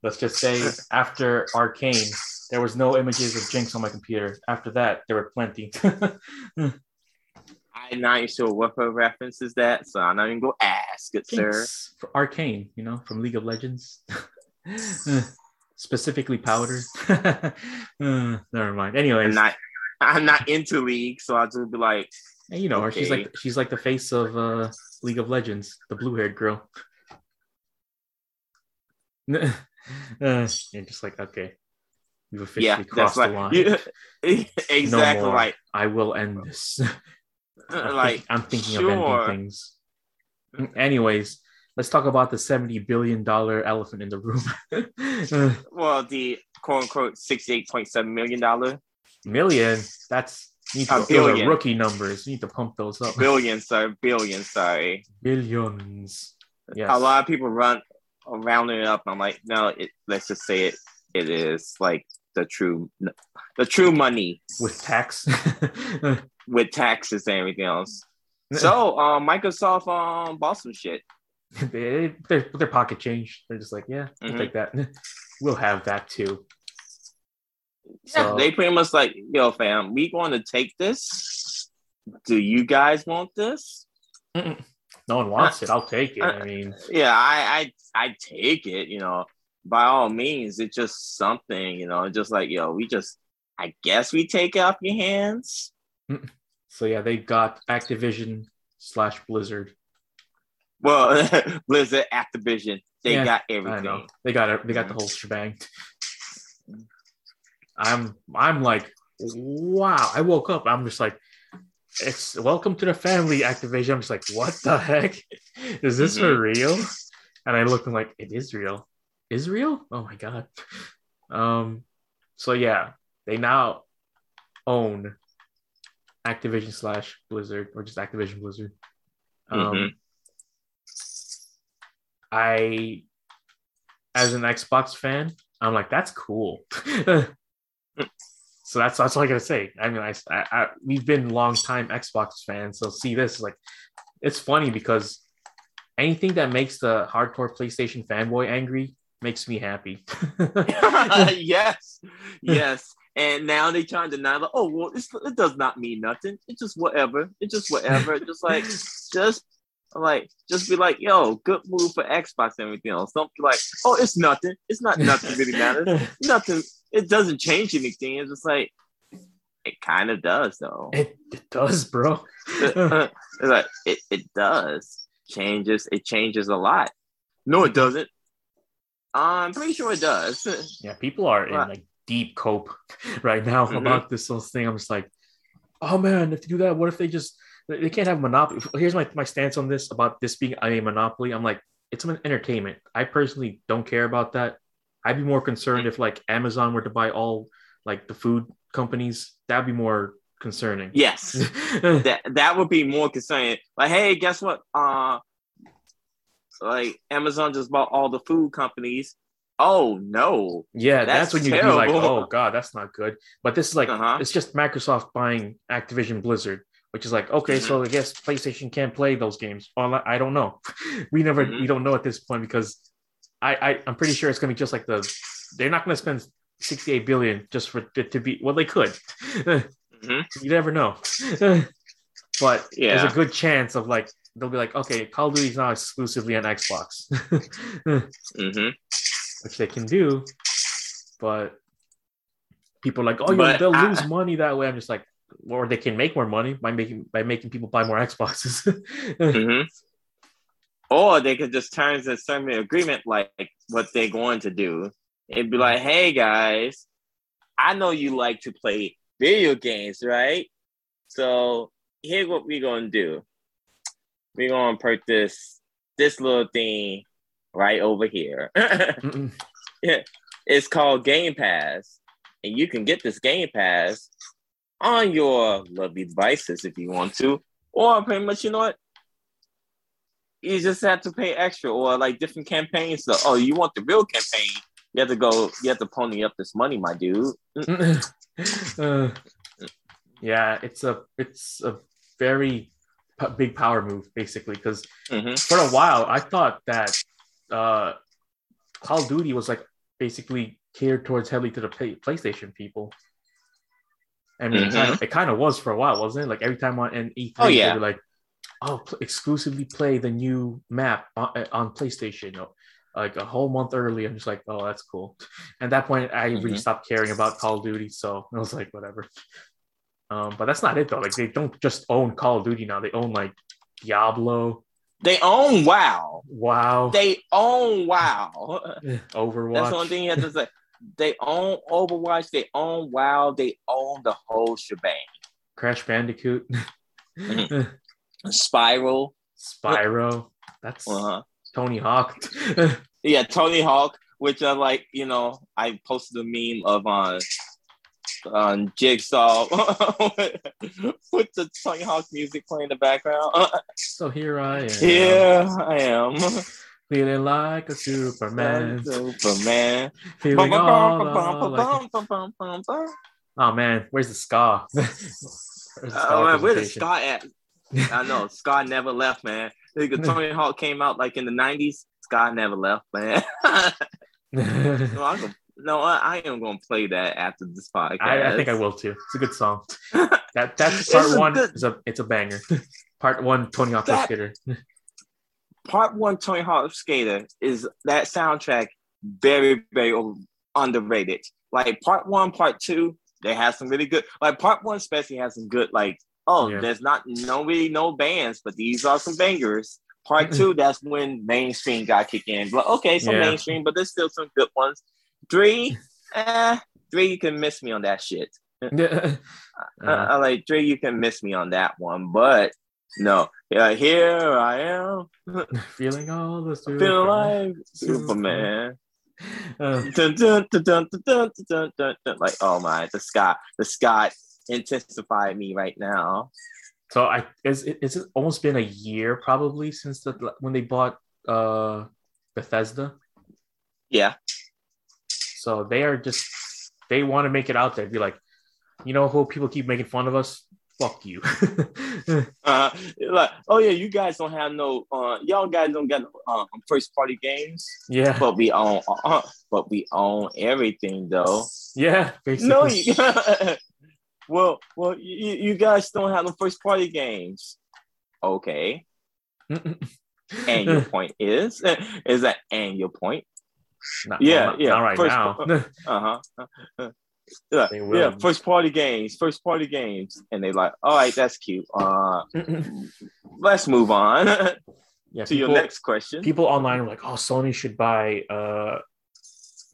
Let's just say after Arcane, there was no images of Jinx on my computer. After that, there were plenty. I'm not even sure what her reference is that, so I'm not even gonna ask, good sir. For Arcane, you know, from League of Legends. Specifically powder. Uh, never mind. Anyway, I'm not I'm not into league, so I'll just be like, you know her. She's like she's like the face of uh, League of Legends, the blue-haired girl. uh, you're just like okay, you've officially yeah, crossed the like line. yeah, exactly more. like I will end this. I'm, like think- I'm thinking of ending things. Anyways, let's talk about the seventy billion dollar elephant in the room. Well the quote unquote sixty eight point seven million dollar million. That's you need to, A those are rookie numbers. You need to pump those up. billions sorry, billions sorry. Billions. Yes. A lot of people run rounding it up. I'm like, no, it, let's just say it. It is like the true, the true money with tax. with taxes and everything else. So, um, Microsoft um bought some shit. They, their their pocket change. They're just like, yeah, we'll Mhm. take that. We'll have that too. Yeah, So- they pretty much like, yo, fam, we going to take this. Do you guys want this? No one wants it. I'll take it. I mean, Yeah, I, I, I take it. You know, by all means, it's just something. You know, just like yo, we just, I guess we take it off your hands. so yeah, they got Activision slash Blizzard. Well, Blizzard, Activision, they Yeah, got everything. they got it. They got the whole shebang. I'm I'm like, wow. I woke up. I'm just like, it's welcome to the family. Activision. I'm just like, what the heck? Is this for real? And I looked and like, it is real. Is real? Oh my god. Um. So yeah, they now own Activision slash Blizzard, or just Activision Blizzard. Um, Mhm. I, as an Xbox fan, I'm like, that's cool. so that's that's all I gotta say. I mean, I, I, I we've been long time Xbox fans, so see this like, it's funny because anything that makes the hardcore PlayStation fanboy angry makes me happy. yes, yes. And now they trying to deny like, oh well, it does not mean nothing. It's just whatever. It's just whatever. just like, just like, just be like, yo, good move for Xbox and everything else. Don't be like, oh, it's nothing. It's not nothing really matters. nothing. It doesn't change anything. It's just like, it kind of does though. It, it does, bro. it's like it, it does changes. It changes a lot. No, it doesn't. I'm pretty sure it does. Yeah, people are in like deep cope right now mm-hmm. about this whole thing. I'm just like, oh man, if they do that, what if they just they can't have monopoly? Here's my, my stance on this about this being a monopoly. I'm like, it's an entertainment. I personally don't care about that. I'd be more concerned if like Amazon were to buy all like the food companies. That'd be more concerning. Yes, that that would be more concerning. Like, hey, guess what? Uh, like Amazon just bought all the food companies. Oh no! Yeah, that's, that's when you be like, oh god, that's not good. But this is like, uh-huh. it's just Microsoft buying Activision Blizzard, which is like, okay, so I guess PlayStation can't play those games. Well, I don't know. we never, mm-hmm. we don't know at this point because I, I I'm pretty sure it's gonna be just like the. They're not gonna spend 68 billion just for it to be. Well, they could. Mm-hmm. You never know. but yeah. there's a good chance of like they'll be like, okay, Call of Duty is now exclusively on Xbox, mm-hmm. which they can do, but people are like, oh, but they'll I, lose money that way. I'm just like, or they can make more money by making by making people buy more Xboxes. mm-hmm. Or they could just turn to some agreement like what they're going to do. It'd be like, hey guys, I know you like to play video games, right? So here's what we're gonna do. We're gonna purchase this this little thing right over here. yeah, it's called Game Pass, and you can get this Game Pass on your lovely devices if you want to, or pretty much, you know what? You just have to pay extra, or like different campaigns. So, oh, you want the real campaign? You have to go. You have to pony up this money, my dude. uh, yeah, it's a it's a very p- big power move, basically, because mm-hmm. for a while I thought that uh, Call of Duty was like basically catered towards heavily to the play- PlayStation people. I mean, mm-hmm. it, kind of, it kind of was for a while, wasn't it? Like every time on in E3, oh, yeah. they were like, "Oh, pl- exclusively play the new map on, on PlayStation." like a whole month early. I'm just like, oh, that's cool. At that point, I mm-hmm. really stopped caring about Call of Duty, so I was like, whatever. Um, but that's not it though. Like they don't just own Call of Duty now; they own like Diablo. They own WoW. Wow. They own WoW. Overwatch. That's one thing you have to say. They own Overwatch. They own WoW. They own the whole shebang. Crash Bandicoot. mm-hmm. Spyro. Spyro. That's uh-huh. Tony Hawk. yeah, Tony Hawk, which I like, you know, I posted a meme of on uh, on Jigsaw with the Tony Hawk music playing in the background. so here I am. Here I am. Feeling like a Superman. Superman. Feeling all. Oh man, where's the scar? where's the uh, oh man, where's the scar at? I know Scott never left, man. Tony Hawk came out like in the '90s. Scott never left, man. no, I'm gonna, no, I, am gonna play that after this podcast. I, I, think I will too. It's a good song. that that's part one. Good, is a it's a banger. part one, Tony Hawk that, Skater. Part one, Tony Hawk Skater is that soundtrack very very underrated. Like part one, part two, they have some really good. Like part one, especially has some good like oh, yeah. there's not no really no bands, but these are some bangers. Part two, that's when mainstream got kicked in. But okay, some yeah. mainstream, but there's still some good ones. Three, eh, three, you can miss me on that shit. uh, I, like three, you can miss me on that one, but no, yeah, here I am, feeling all the Superman. feeling like Superman. Dun, dun, dun, like oh my, the Scott, the Scott intensify me right now. So I is it, it's almost been a year probably since the when they bought uh Bethesda. Yeah. So they are just they want to make it out there. Be like, you know who people keep making fun of us? Fuck you. uh, like, oh yeah, you guys don't have no, uh, y'all guys don't got uh, first party games. Yeah, but we own, uh, but we own everything though. Yeah, basically. No, you, well, well, you, you guys don't have the first party games. Okay. and your point is, is that, and your point? Not, yeah, not, yeah. Not right first, now. uh huh yeah, yeah, first party games, first party games, and they like, all right, that's cute. Uh, let's move on yeah, to people, your next question. People online are like, oh, Sony should buy uh,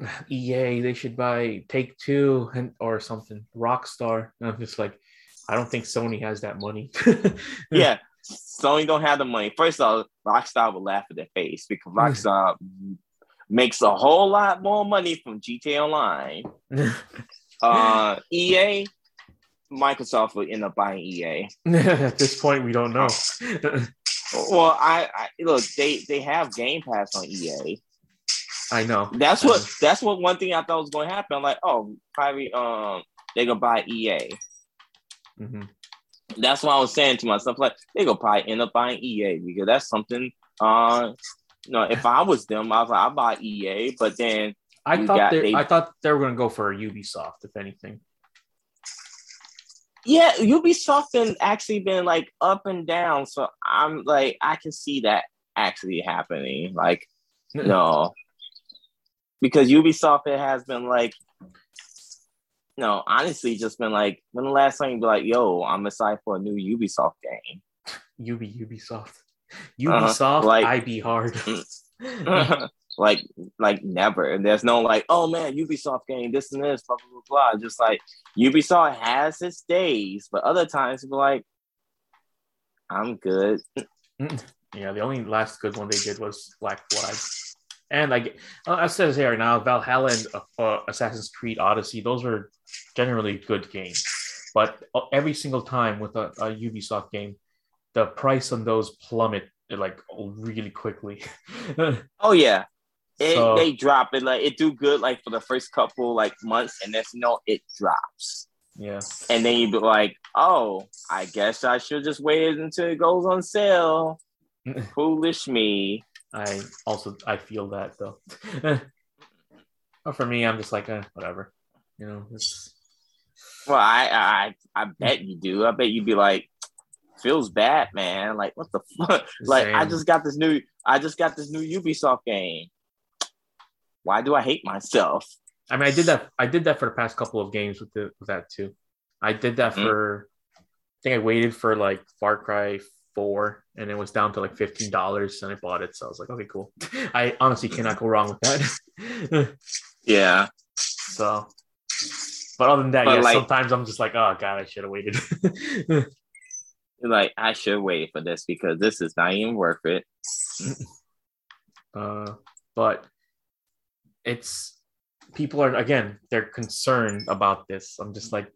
EA, they should buy Take Two and or something, Rockstar. And I'm just like, I don't think Sony has that money. yeah, Sony don't have the money. First of all, Rockstar will laugh at their face because Rockstar makes a whole lot more money from GTA Online uh, EA, Microsoft will end up buying EA. At this point, we don't know. well, I, I look they they have Game Pass on EA. I know. That's what that's what one thing I thought was going to happen. I'm like, oh, probably um they gonna buy EA. Mm-hmm. That's what I was saying to myself. Like they gonna probably end up buying EA because that's something. Uh, you know, if I was them, I was like, I buy EA, but then I thought they, I thought they were going to go for Ubisoft, if anything. Yeah, Ubisoft been actually been like up and down, so I'm like I can see that actually happening. Like, no, because Ubisoft it has been like, no, honestly, just been like when the last time you be like, "Yo, I'm excited for a new Ubisoft game." Ub Ubisoft, Ubisoft, uh-huh. like I be hard. Like like never. And there's no like, oh man, Ubisoft game, this and this, blah blah blah. blah. Just like Ubisoft has its days, but other times be like, I'm good. Yeah, the only last good one they did was Black Flag. And like uh, I said here now, Valhalla and uh, Assassin's Creed Odyssey, those are generally good games. But uh, every single time with a, a Ubisoft game, the price on those plummet like really quickly. oh yeah, it, so, they drop it like it do good like for the first couple like months, and then no, it drops. Yeah. And then you be like, oh, I guess I should just wait until it goes on sale. Foolish me. I also I feel that though. but for me, I'm just like, eh, whatever. You know, it's well, I I I bet you do. I bet you'd be like, feels bad, man. Like what the fuck? like I just got this new I just got this new Ubisoft game why do I hate myself? I mean, I did that. I did that for the past couple of games with the with that too. I did that mm-hmm. for. I think I waited for like Far Cry Four, and it was down to like fifteen dollars, and I bought it. So I was like, okay, cool. I honestly cannot go wrong with that. yeah. So, but other than that, yeah, like, sometimes I'm just like, oh god, I should have waited. like I should wait for this because this is not even worth it. Uh, but it's people are again they're concerned about this. I'm just like,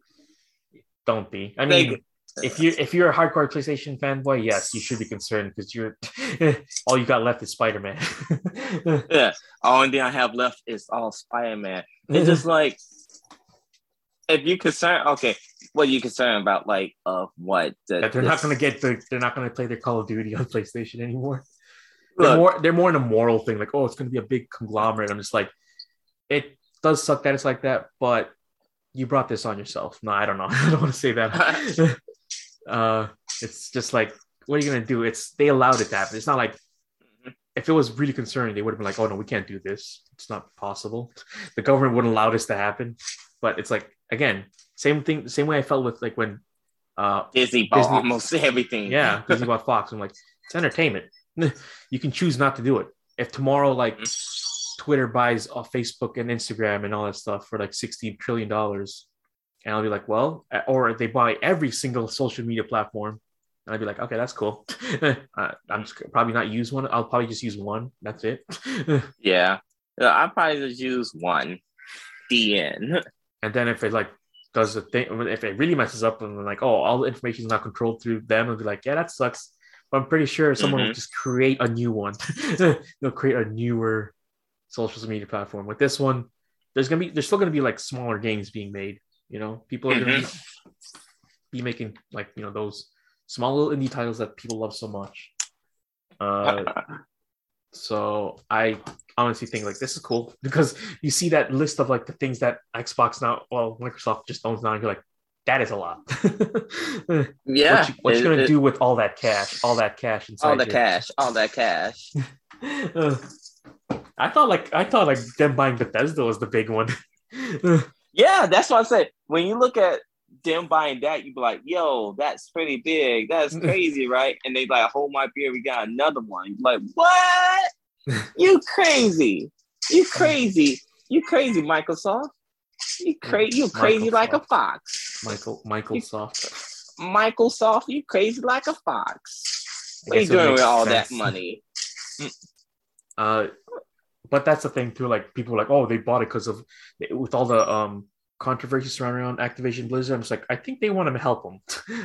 don't be. I mean, if you if you're a hardcore PlayStation fanboy, yes, you should be concerned because you're all you got left is Spider Man. yeah, only thing I have left is all Spider Man. It's just like if you concern, okay, what are you concerned about? Like, of what? The, they're this... not gonna get the. They're not gonna play their Call of Duty on PlayStation anymore. Look, they're more. They're more in a moral thing. Like, oh, it's gonna be a big conglomerate. I'm just like, it does suck that it's like that, but you brought this on yourself. No, I don't know. I don't want to say that. uh, it's just like, what are you gonna do? It's they allowed it to happen. It's not like if it was really concerning, they would have been like, oh no, we can't do this. It's not possible. The government wouldn't allow this to happen. But it's like again, same thing, same way I felt with like when uh Disney bought Disney, almost everything. Yeah, Disney bought Fox. I'm like, it's entertainment. you can choose not to do it. If tomorrow, like mm-hmm Twitter buys off Facebook and Instagram and all that stuff for like 16 trillion dollars. And I'll be like, well, or they buy every single social media platform. And I'd be like, okay, that's cool. uh, I'm just probably not use one. I'll probably just use one. That's it. yeah. I'll probably just use one. The end. And then if it like does the thing, if it really messes up and like, oh, all the information is not controlled through them, I'll be like, yeah, that sucks. But I'm pretty sure someone mm-hmm. will just create a new one. They'll create a newer social media platform. With this one, there's gonna be there's still gonna be like smaller games being made. You know, people are mm-hmm. gonna be be making like you know those small little indie titles that people love so much. Uh, so I honestly think like this is cool because you see that list of like the things that Xbox now, well, Microsoft just owns now, and you're like, that is a lot. yeah, what you, what you gonna it, do with all that cash? All that cash inside. All the cash. All that cash. uh, I thought like I thought like them buying Bethesda was the big one. yeah, that's what I said. When you look at them buying that, you'd be like, "Yo, that's pretty big. That's crazy, right?" And they like, "Hold my beer, we got another one." You're like, "What? you crazy? You crazy? You crazy, Microsoft? You crazy? You crazy like a fox?" Michael Michael Soft. Microsoft, you crazy like a fox. What are you doing with all sense. that money? Uh, but that's the thing too. Like people like, oh, they bought it because of with all the um controversy surrounding around Activision Blizzard. I'm just like, I think they want to help them.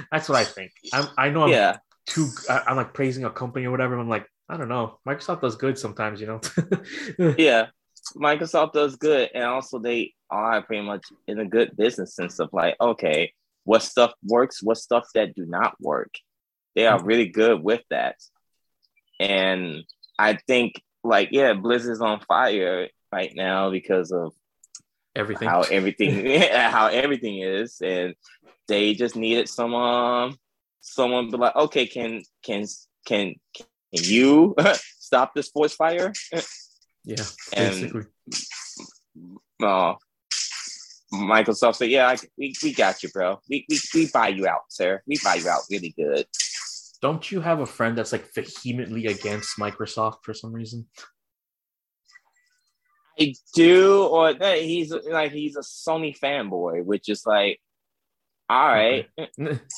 That's what I think. I'm, I know I'm yeah. too, I'm like praising a company or whatever. I'm like, I don't know. Microsoft does good sometimes, you know? yeah. Microsoft does good. And also they are pretty much in a good business sense of like, okay, what stuff works, what stuff that do not work. They are really good with that. And I think like, yeah, Blizzard's on fire right now because of everything how everything how everything is and they just needed some um someone be like okay can can can can you stop this forest fire yeah and uh, Microsoft said, "Yeah, I, we, we got you, bro. We, we we buy you out, sir. We buy you out really good." Don't you have a friend that's like vehemently against Microsoft for some reason? I do, or he's like he's a Sony fanboy, which is like, all right,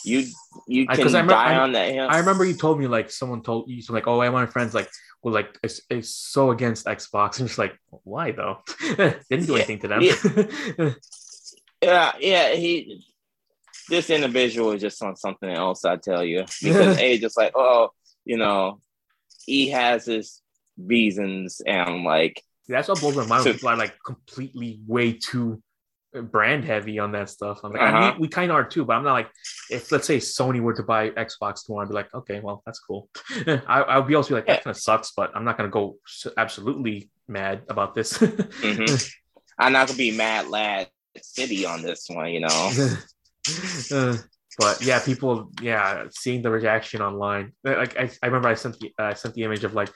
you you can I, die I, on that. Hill. I remember you told me like someone told you so like, oh, I my friends like were like is, is so against Xbox, and just like, why though? Didn't do anything to them. Yeah, yeah, he. This individual is just on something else. I tell you, because a just like, oh, you know, he has his reasons, and like that's what blows my mind. People are like completely way too brand heavy on that stuff. I'm like, uh-huh. we, we kind of are too, but I'm not like, if let's say Sony were to buy Xbox tomorrow, I'd be like, okay, well, that's cool. I, I would be also be like, that kind of sucks, but I'm not going to go absolutely mad about this. mm-hmm. I'm not to be mad lad city on this one, you know? Uh, but yeah, people, yeah, seeing the reaction online. Like I, I remember I sent the, uh, I sent the image of like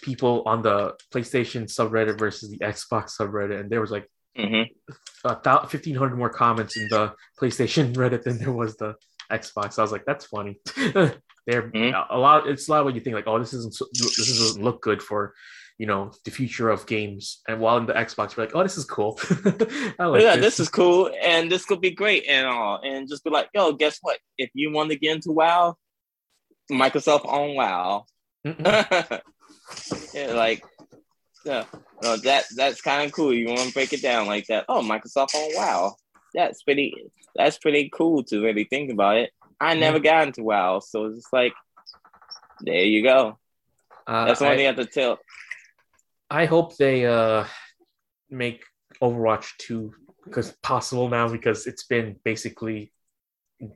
people on the PlayStation subreddit versus the Xbox subreddit, and there was like mm-hmm. fifteen hundred more comments in the PlayStation Reddit than there was the Xbox. I was like, that's funny. They're mm-hmm. a lot. It's a lot of what you think like, oh, this isn't this doesn't look good for you know the future of games. And while in the Xbox, you're like, oh, this is cool. like yeah, this. this. is cool, and this could be great, and all, and just be like, yo, guess what? If you want to get into WoW, Microsoft own WoW. yeah, like yeah, no, that that's kind of cool. You want to break it down like that? Oh, Microsoft on WoW. That's pretty. That's pretty cool to really think about it. I never got into WoW, so it's just like, there you go. Uh, that's one thing I have to tell. I hope they uh make Overwatch two because possible now because it's been basically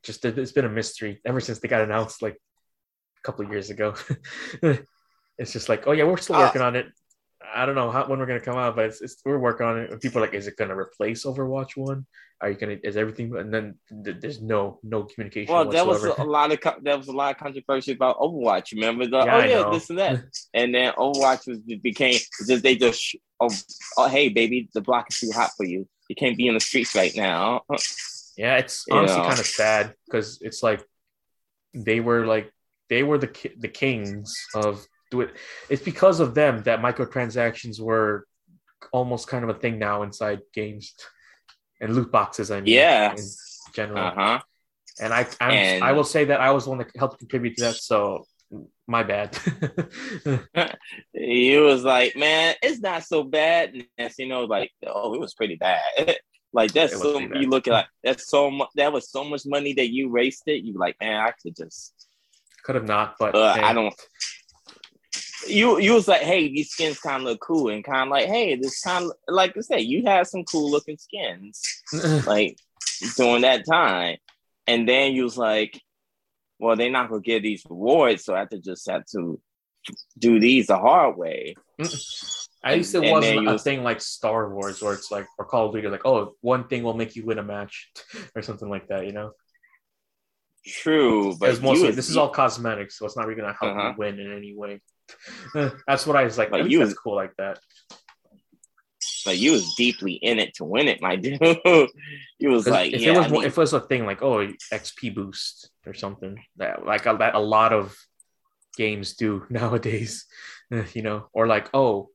just it's been a mystery ever since they got announced like a couple of years ago. it's just like, oh yeah, we're still uh, working uh, on it. I don't know how when we're gonna come out, but it's, it's we're working on it. People are like, is it gonna replace Overwatch One? Are you gonna is everything? And then th- there's no no communication. Well, there was a lot of co- there was a lot of controversy about Overwatch. Remember the yeah, oh yeah this and that, and then Overwatch was became just they just oh, oh hey baby the block is too hot for you. You can't be in the streets right now. yeah, it's honestly kind of sad because it's like they were like they were the ki- the kings of do it. It's because of them that microtransactions were almost kind of a thing now inside games and loot boxes. I mean, yeah, in general. Uh-huh. And I, I'm, and... I will say that I was the one that helped contribute to that. So my bad. he was like, man, it's not so bad. And you know, like, oh, it was pretty bad. like that's so you look at like that's so much that was so much money that you wasted. You like, man, I could just could have not, but uh, I don't you you was like, hey, these skins kind of look cool, and kind of like, hey, this kind of like I said, you had some cool looking skins, like during that time, and then you was like, well, they're not gonna get these rewards, so I have to just have to do these the hard way. I used to wasn't a was- thing like Star Wars where it's like or Call of Duty, like, oh, one thing will make you win a match or something like that, you know? True, But but mostly was- this is all cosmetics, so it's not really gonna help Uh-huh. you win in any way. that's what I was like, But you was- cool like that. Like you was deeply in it to win it, my dude. you was like, if yeah, it was I need- if it was a thing like oh XP boost or something that like a, that a lot of games do nowadays, you know, or like oh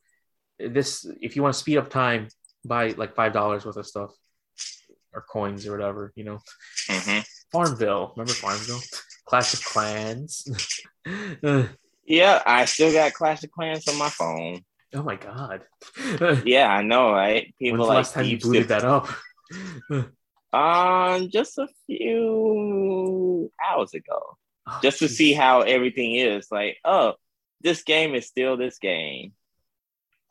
this if you want to speed up time buy like five dollars worth of stuff or coins or whatever, you know. Mhm. Farmville, remember Farmville? Clash of Clans. Yeah, I still got Clash of Clans on my phone. oh my god! Yeah, I know, right? People like last time you booted that up? Um, just a few hours ago, Oh, just to see how everything is. Like, oh, this game is still this game,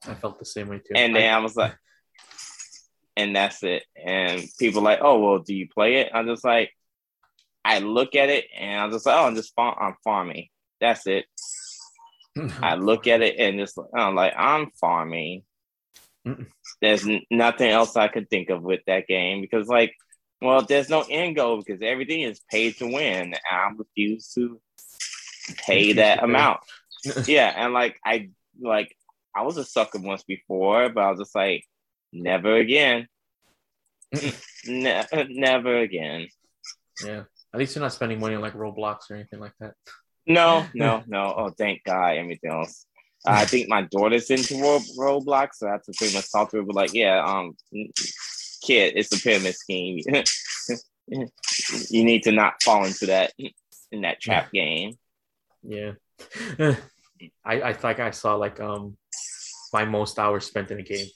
I felt the same way too. and I- then I was like, and that's it. And people like, oh, well, do you play it? I'm just like, I look at it, and I'm just like, oh, I'm just farm- I'm farming. That's it. I mm-hmm. look at it and just I'm like, I'm farming. Mm-mm. There's nothing else I could think of with that game because, like, well, there's no end goal because everything is paid to win. And I refuse to pay that amount. yeah, and like I like I was a sucker once before, but I was just like, never again. Ne- never again. yeah. At least you're not spending money on like Roblox or anything like that. No, no, no. Oh, thank God. Everything else. I think my daughter's into Ro- Roblox, so I have to pretty much talk to her. But like, yeah, um, kid, it's a pyramid scheme. you need to not fall into that in that trap game. Yeah. I I think I saw like um my most hours spent in a game.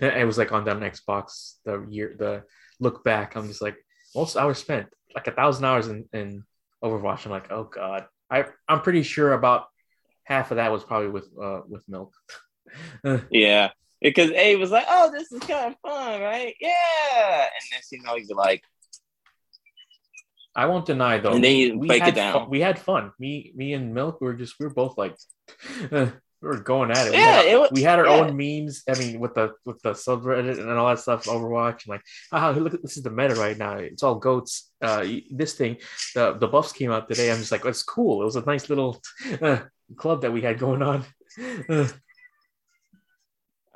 It was like on that Xbox the year the look back. I'm just like most hours spent like a thousand hours in, in Overwatch. I'm like oh god. I I'm pretty sure about half of that was probably with uh with milk. Yeah, because A was like, "Oh, this is kind of fun, right? Yeah," and then you know you're like, I won't deny though. And then you we break it had down. we had fun. Me, me and Milk were just we were both like we were going at it. We "Yeah, had, it was." we had our yeah. own memes. I mean, with the with the subreddit and all that stuff, Overwatch, and like, ah, look at this is the meta right now. It's all goats. Uh, this thing, the the buffs came out today. I'm just like, it's cool. It was a nice little uh, club that we had going on.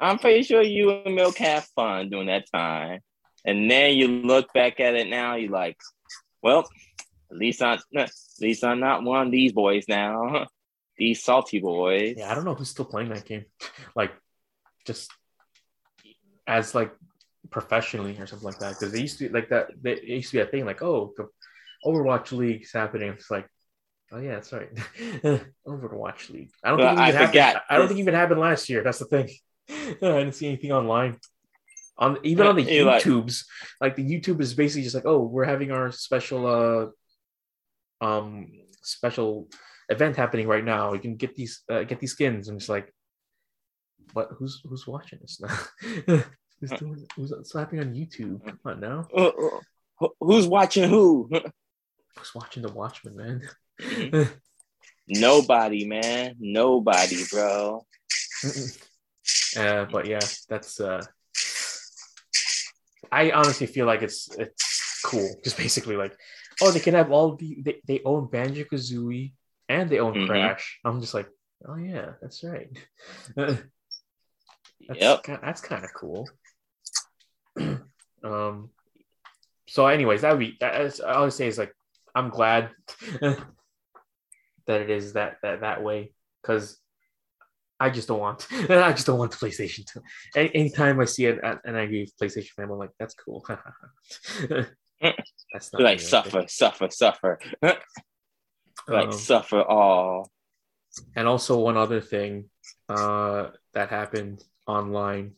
I'm pretty sure you and Milk have fun during that time. And then you look back at it now, you're like, well, at least I'm at least I'm not one of these boys now. These salty boys. yeah, I don't know who's still playing that game. Like, just as like professionally or something like that. Because they used to be like that. They, it used to be a thing like, oh, the Overwatch League's happening. It's like, oh yeah, that's right, Overwatch League. I don't Well, think I even happened. forgot. I don't think it even happened last year. That's the thing. I didn't see anything online. On even on the YouTubes, like the YouTube is basically just like, oh, we're having our special uh um special event happening right now. You can get these uh, get these skins. I'm just like, what? Who's who's watching this now? who's doing? Who's what's happening on YouTube? Come on now. Who- Who's watching who? Who's watching The Watchmen, man? Nobody, man. Nobody, bro. uh, but yeah, that's. uh I honestly feel like it's it's cool. Just basically like, oh, they can have all the they, they own Banjo Kazooie and they own Mhm. Crash. I'm just like, oh yeah, that's right. that's, Yep. that's kind of cool. um. So, anyways, that would be. I would say is like, I'm glad that it is that that that way because I just don't want. I just don't want the PlayStation to. Any, anytime I see it at an angry PlayStation fan, I'm like, that's cool. that's not Like me, suffer, suffer, suffer. Like Um, suffer all. and also one other thing uh, that happened online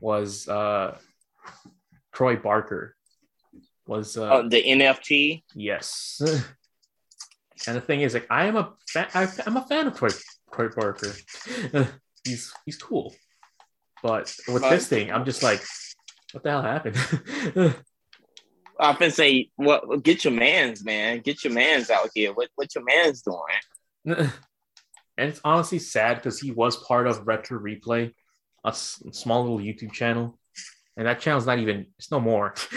was uh, Troy Baker was uh, Oh, the NFT. yes. and the thing is, like, I am a fan. I, I'm a fan of Troy, Troy Baker. he's he's cool, but with this thing, I'm just like, what the hell happened? I often say, "What? get your man's man. Get your man's out here. What? What your man's doing?" and it's honestly sad because he was part of Retro Replay, a s- small little YouTube channel, and that channel's not even. It's no more.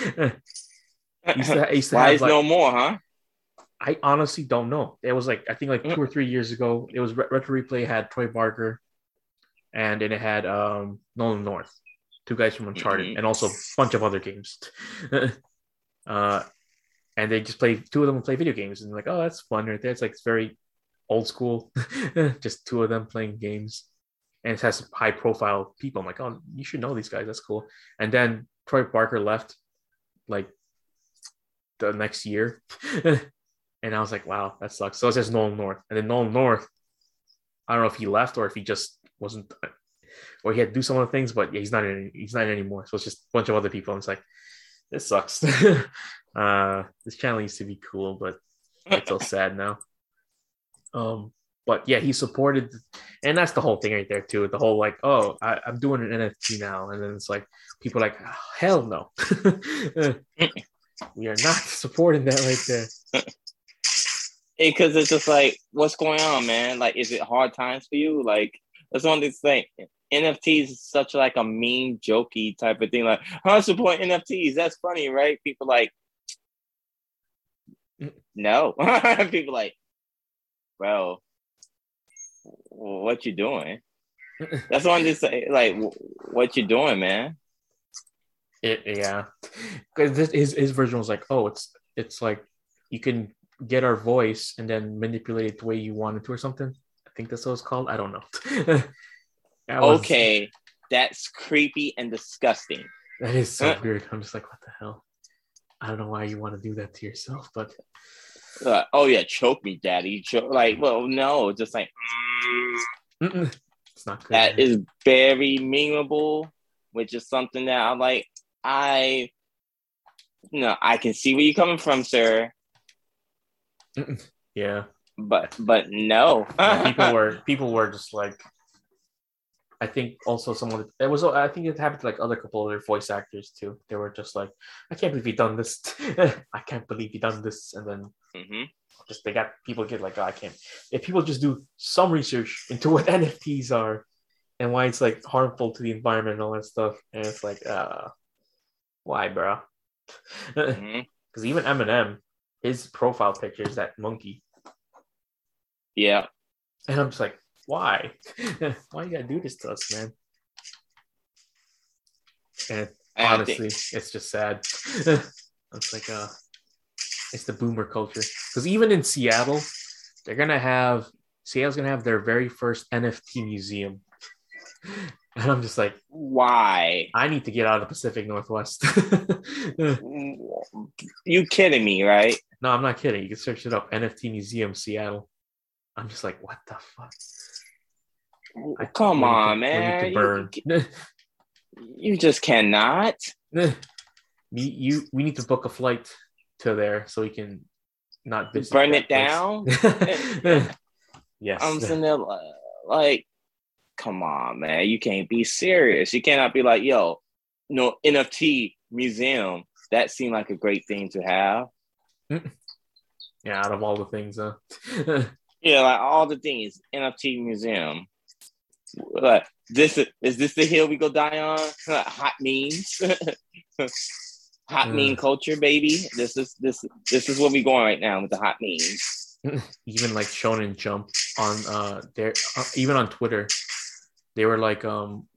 used to, used to Why have, is like- no more, huh? I honestly don't know. It was like I think like two or three years ago. It was Retro Replay had Troy Baker, and then it had um Nolan North, two guys from Uncharted, Mhm. and also a bunch of other games. uh, and they just play two of them play video games, and like oh that's fun right there. It's like it's very old school, just two of them playing games, and it has high profile people. I'm like oh you should know these guys. That's cool. And then Troy Baker left, like the next year. And I was like, wow, that sucks. So it's just Nolan North. And then Nolan North, I don't know if he left or if he just wasn't, or he had to do some other things, but yeah, he's not in, he's not in anymore. So it's just a bunch of other people. And it's like, this sucks. uh, this channel used to be cool, but it's so sad now. Um, but yeah, he supported, and that's the whole thing right there too. The whole like, oh, I, I'm doing an NFT now, and then it's like people like, oh, hell no, we are not supporting that right there. Because it's just like, what's going on, man? Like, is it hard times for you? Like, that's one things. NFTs is such like a mean, jokey type of thing. Like, I support NFTs. That's funny, right? People like, mm. no. People like, bro, what you doing? That's what I'm just saying. Like, what you doing, man? It, yeah, because his his version was like, oh, it's it's like you can get our voice and then manipulate it the way you want it to or something. I think that's what it's called. I don't know. That was- Okay, that's creepy and disgusting. that is so Uh. weird. I'm just like, what the hell? I don't know why you want to do that to yourself, but Uh, oh yeah, choke me, daddy. Choke, like, well, no, just like mm, mm-mm, it's not good. that is very memeable, which is something that I'm like, I, no, I can see where you're coming from, sir, yeah. but but no, people were people were just like I think also someone it was I think it happened to like other couple other voice actors too. They were just like, I can't believe he done this. I can't believe he done this. And then Mhm. just they got people get like, oh, I can't. If people just do some research into what NFTs are and why it's like harmful to the environment and all that stuff, and it's like, uh, why, bro? Because Mhm. even Eminem, his profile picture is that monkey. yeah, And I'm just like, why? why you gotta do this to us, man? And honestly, think- it's just sad. it's like uh it's the boomer culture. Because even in Seattle, they're gonna have Seattle's gonna have their very first NFT museum. And I'm just like, why? I need to get out of the Pacific Northwest. You kidding me, right? no, I'm not kidding. You can search it up. NFT Museum Seattle. I'm just like, what the fuck? I- Come we need to- on, man. You- burn. You just cannot. you, you we need to book a flight to there so we can not Burn it down. yes. I'm sitting there like, come on, man. You can't be serious. You cannot be like, yo, no NFT museum. That seemed like a great thing to have. yeah, out of all the things, uh, Yeah, like all the things, NFT museum. Like this is is this the hill we go die on? Hot memes. hot Mm. meme culture, baby. This is this this is where we going right now with the hot memes. even like Shonen Jump on uh there, uh, even on Twitter, they were like, um,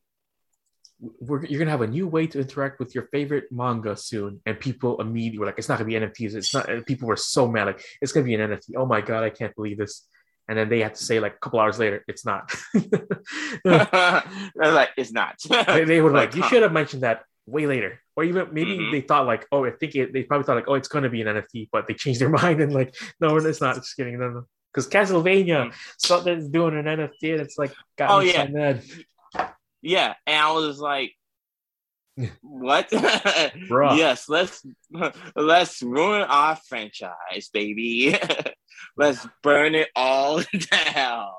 we're, you're gonna have a new way to interact with your favorite manga soon, and people immediately were like, it's not gonna be NFTs. It's not. People were so mad, like, it's gonna be an NFT. Oh my god, I can't believe this. And then they had to say like a couple hours later, it's not. Like, it's not. they, they were like, Like, you huh. should have mentioned that way later, or even maybe Mhm. they thought like, oh, I think it, they probably thought like, oh, it's gonna be an NFT, but they changed their mind and like, no, it's not. Just kidding, no, no. Because Castlevania, Mm. something's doing an NFT, and it's like, got Oh, yeah. so. Yeah, and I was like, "What? Yes, let's let's ruin our franchise, baby. Let's burn it all down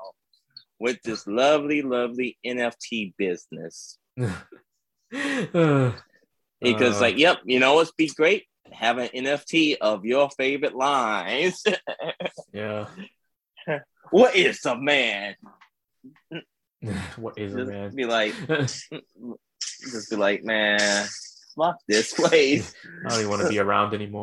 with this lovely, lovely NFT business." Uh, Because, like, yep, you know what's be great? have an NFT of your favorite lines. Yeah. what is a man? what is Just man? be like, just be like, man, fuck this place. I don't even want to be around anymore.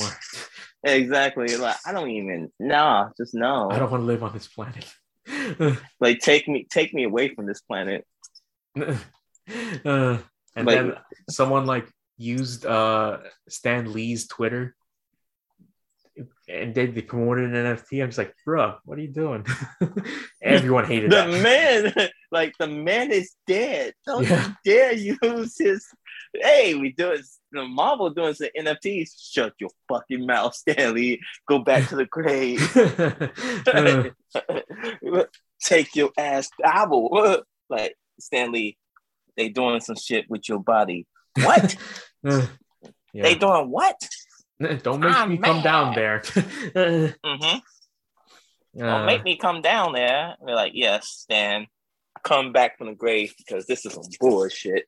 exactly. Like, I don't even. Nah, just no. I don't want to live on this planet. like, take me, take me away from this planet. uh, and Like- then someone like used uh Stan Lee's Twitter and they, they promoted an NFT. I'm just like, bruh, what are you doing? Everyone hated The that. man, like the man is dead. Don't Yeah. you dare use his. Hey, we do it. The Marvel doing some NFTs. Shut your fucking mouth, Stanley. Go back to the grave. Uh, Take your ass out. Like Stanley, they doing some shit with your body. What? uh, yeah. They doing what? Don't make I'm me come down there. Mm-hmm. Don't Uh, make me come down there. They're like, yes, Stan, come back from the grave because this is some bullshit.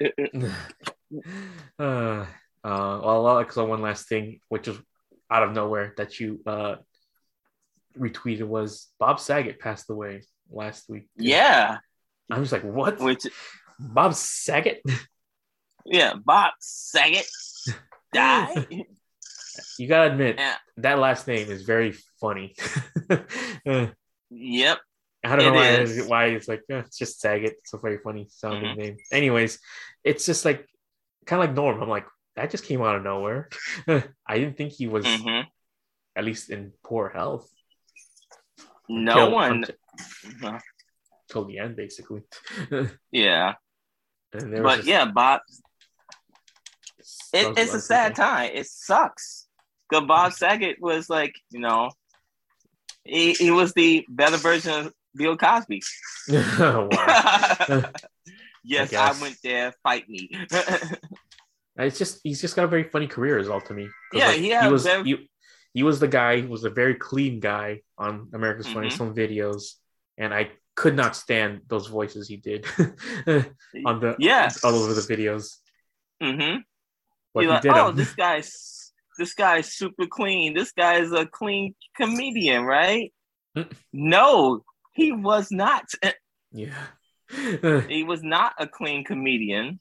Uh, uh, well, I'll echo one last thing, which is out of nowhere that you uh, retweeted was Bob Saget passed away last week. yeah, I was like, what? which Bob Saget? yeah, Bob Saget died. You gotta admit Yeah. that last name is very funny. Uh, yep. I don't know why, is. why it's like eh, it's just Saget. It's a very funny sounding Mhm. name. Anyways, it's just like kind of like Norm. I'm like that just came out of nowhere. I didn't think he was hmm at least in poor health. No one. until- till the end, basically. Yeah, and there was but just- yeah, Bob. It, it's a sad time. It sucks. Because Bob Saget was like, you know, he, he was the better version of Bill Cosby. yes, I, guess. went there. Fight me. It's just he's just got a very funny career as well to me. Yeah, like, he he was he, he was the guy who was a very clean guy on America's Mhm. Funniest Home Videos, and I could not stand those voices he did on the Yeah. all over the videos. mm-hmm. But You're he like, did oh, them. this guy's this guy's super clean. This guy's a clean comedian, right? Mm. no, he was not. yeah. He was not a clean comedian.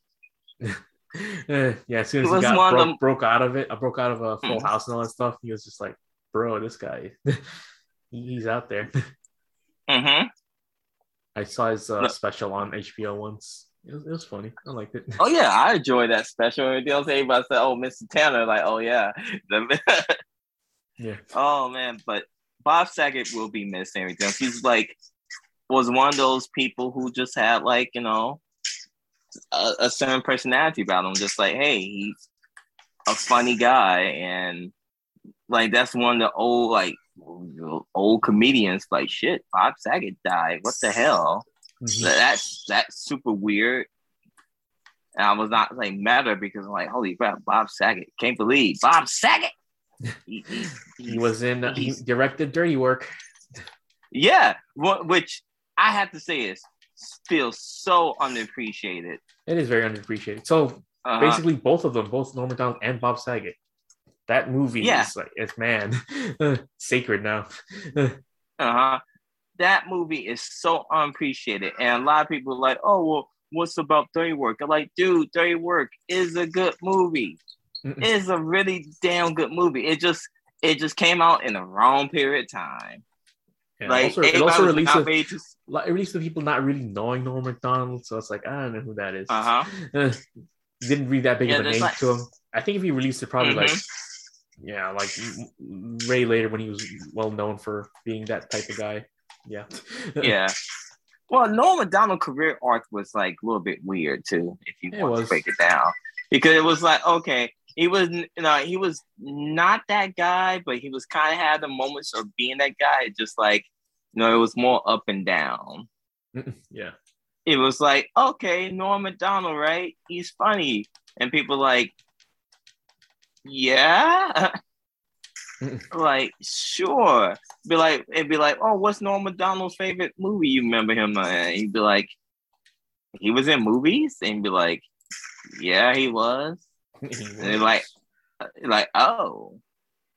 Uh, yeah, as soon as It he got broke, them- broke out of it, I broke out of a full Mhm. house and all that stuff. He was just like, "Bro, this guy, he's out there." hmm I saw his uh, No. special on HBO once. It was, it was funny. I liked it. Oh yeah, I enjoy that special. You know, everybody say, "Oh, Mr. Tanner," like, "Oh yeah." Yeah. oh man, but Bob Saget will be missed. Everything. He's like was one of those people who just had like you know a, a certain personality about him. Just like, hey, he's a funny guy, and like that's one of the old like old comedians. Like, shit, Bob Saget died. What the hell? Mhm. That's that's super weird. And I was not like mad because I'm like, holy crap, Bob Saget. Can't believe Bob Saget. He, he- He was in. He directed Dirty Work. yeah, which I have to say is feels so underappreciated. It is very underappreciated. So Uh-huh. basically, both of them, both Norm Macdonald and Bob Saget, that movie Yeah. is like it's man sacred now. Uh-huh. That movie is so unappreciated. And a lot of people are like, oh, well, what's about Dirty Work? I'm like, dude, Dirty Work is a good movie. Mm-mm. It's a really damn good movie. It just it just came out in the wrong period of time. Yeah, like also, it also released with, outrageous. Like, it released with people not really knowing Norm Macdonald. so it's like I don't know who that is. Uh-huh. Uh, didn't read that big Yeah, of a name like- to him. I think if he released it, probably like Mhm. yeah, like m- m- Ray later when he was well known for being that type of guy. Yeah, yeah. Well, Norm Macdonald career arc was like a little bit weird too, if you It want was. to break it down. Because it was like, okay, he was you know, he was not that guy, but he was kind of had the moments of being that guy. Just like, know, it was more up and down. yeah. It was like, okay, Norm Macdonald, right? He's funny. And people like, yeah. like, sure. Be like, it'd be like, oh, what's Norm Macdonald's favorite movie? You remember him? And he'd be like, he was in movies, and he'd be like, yeah, he was. He And they're like, uh, like, oh,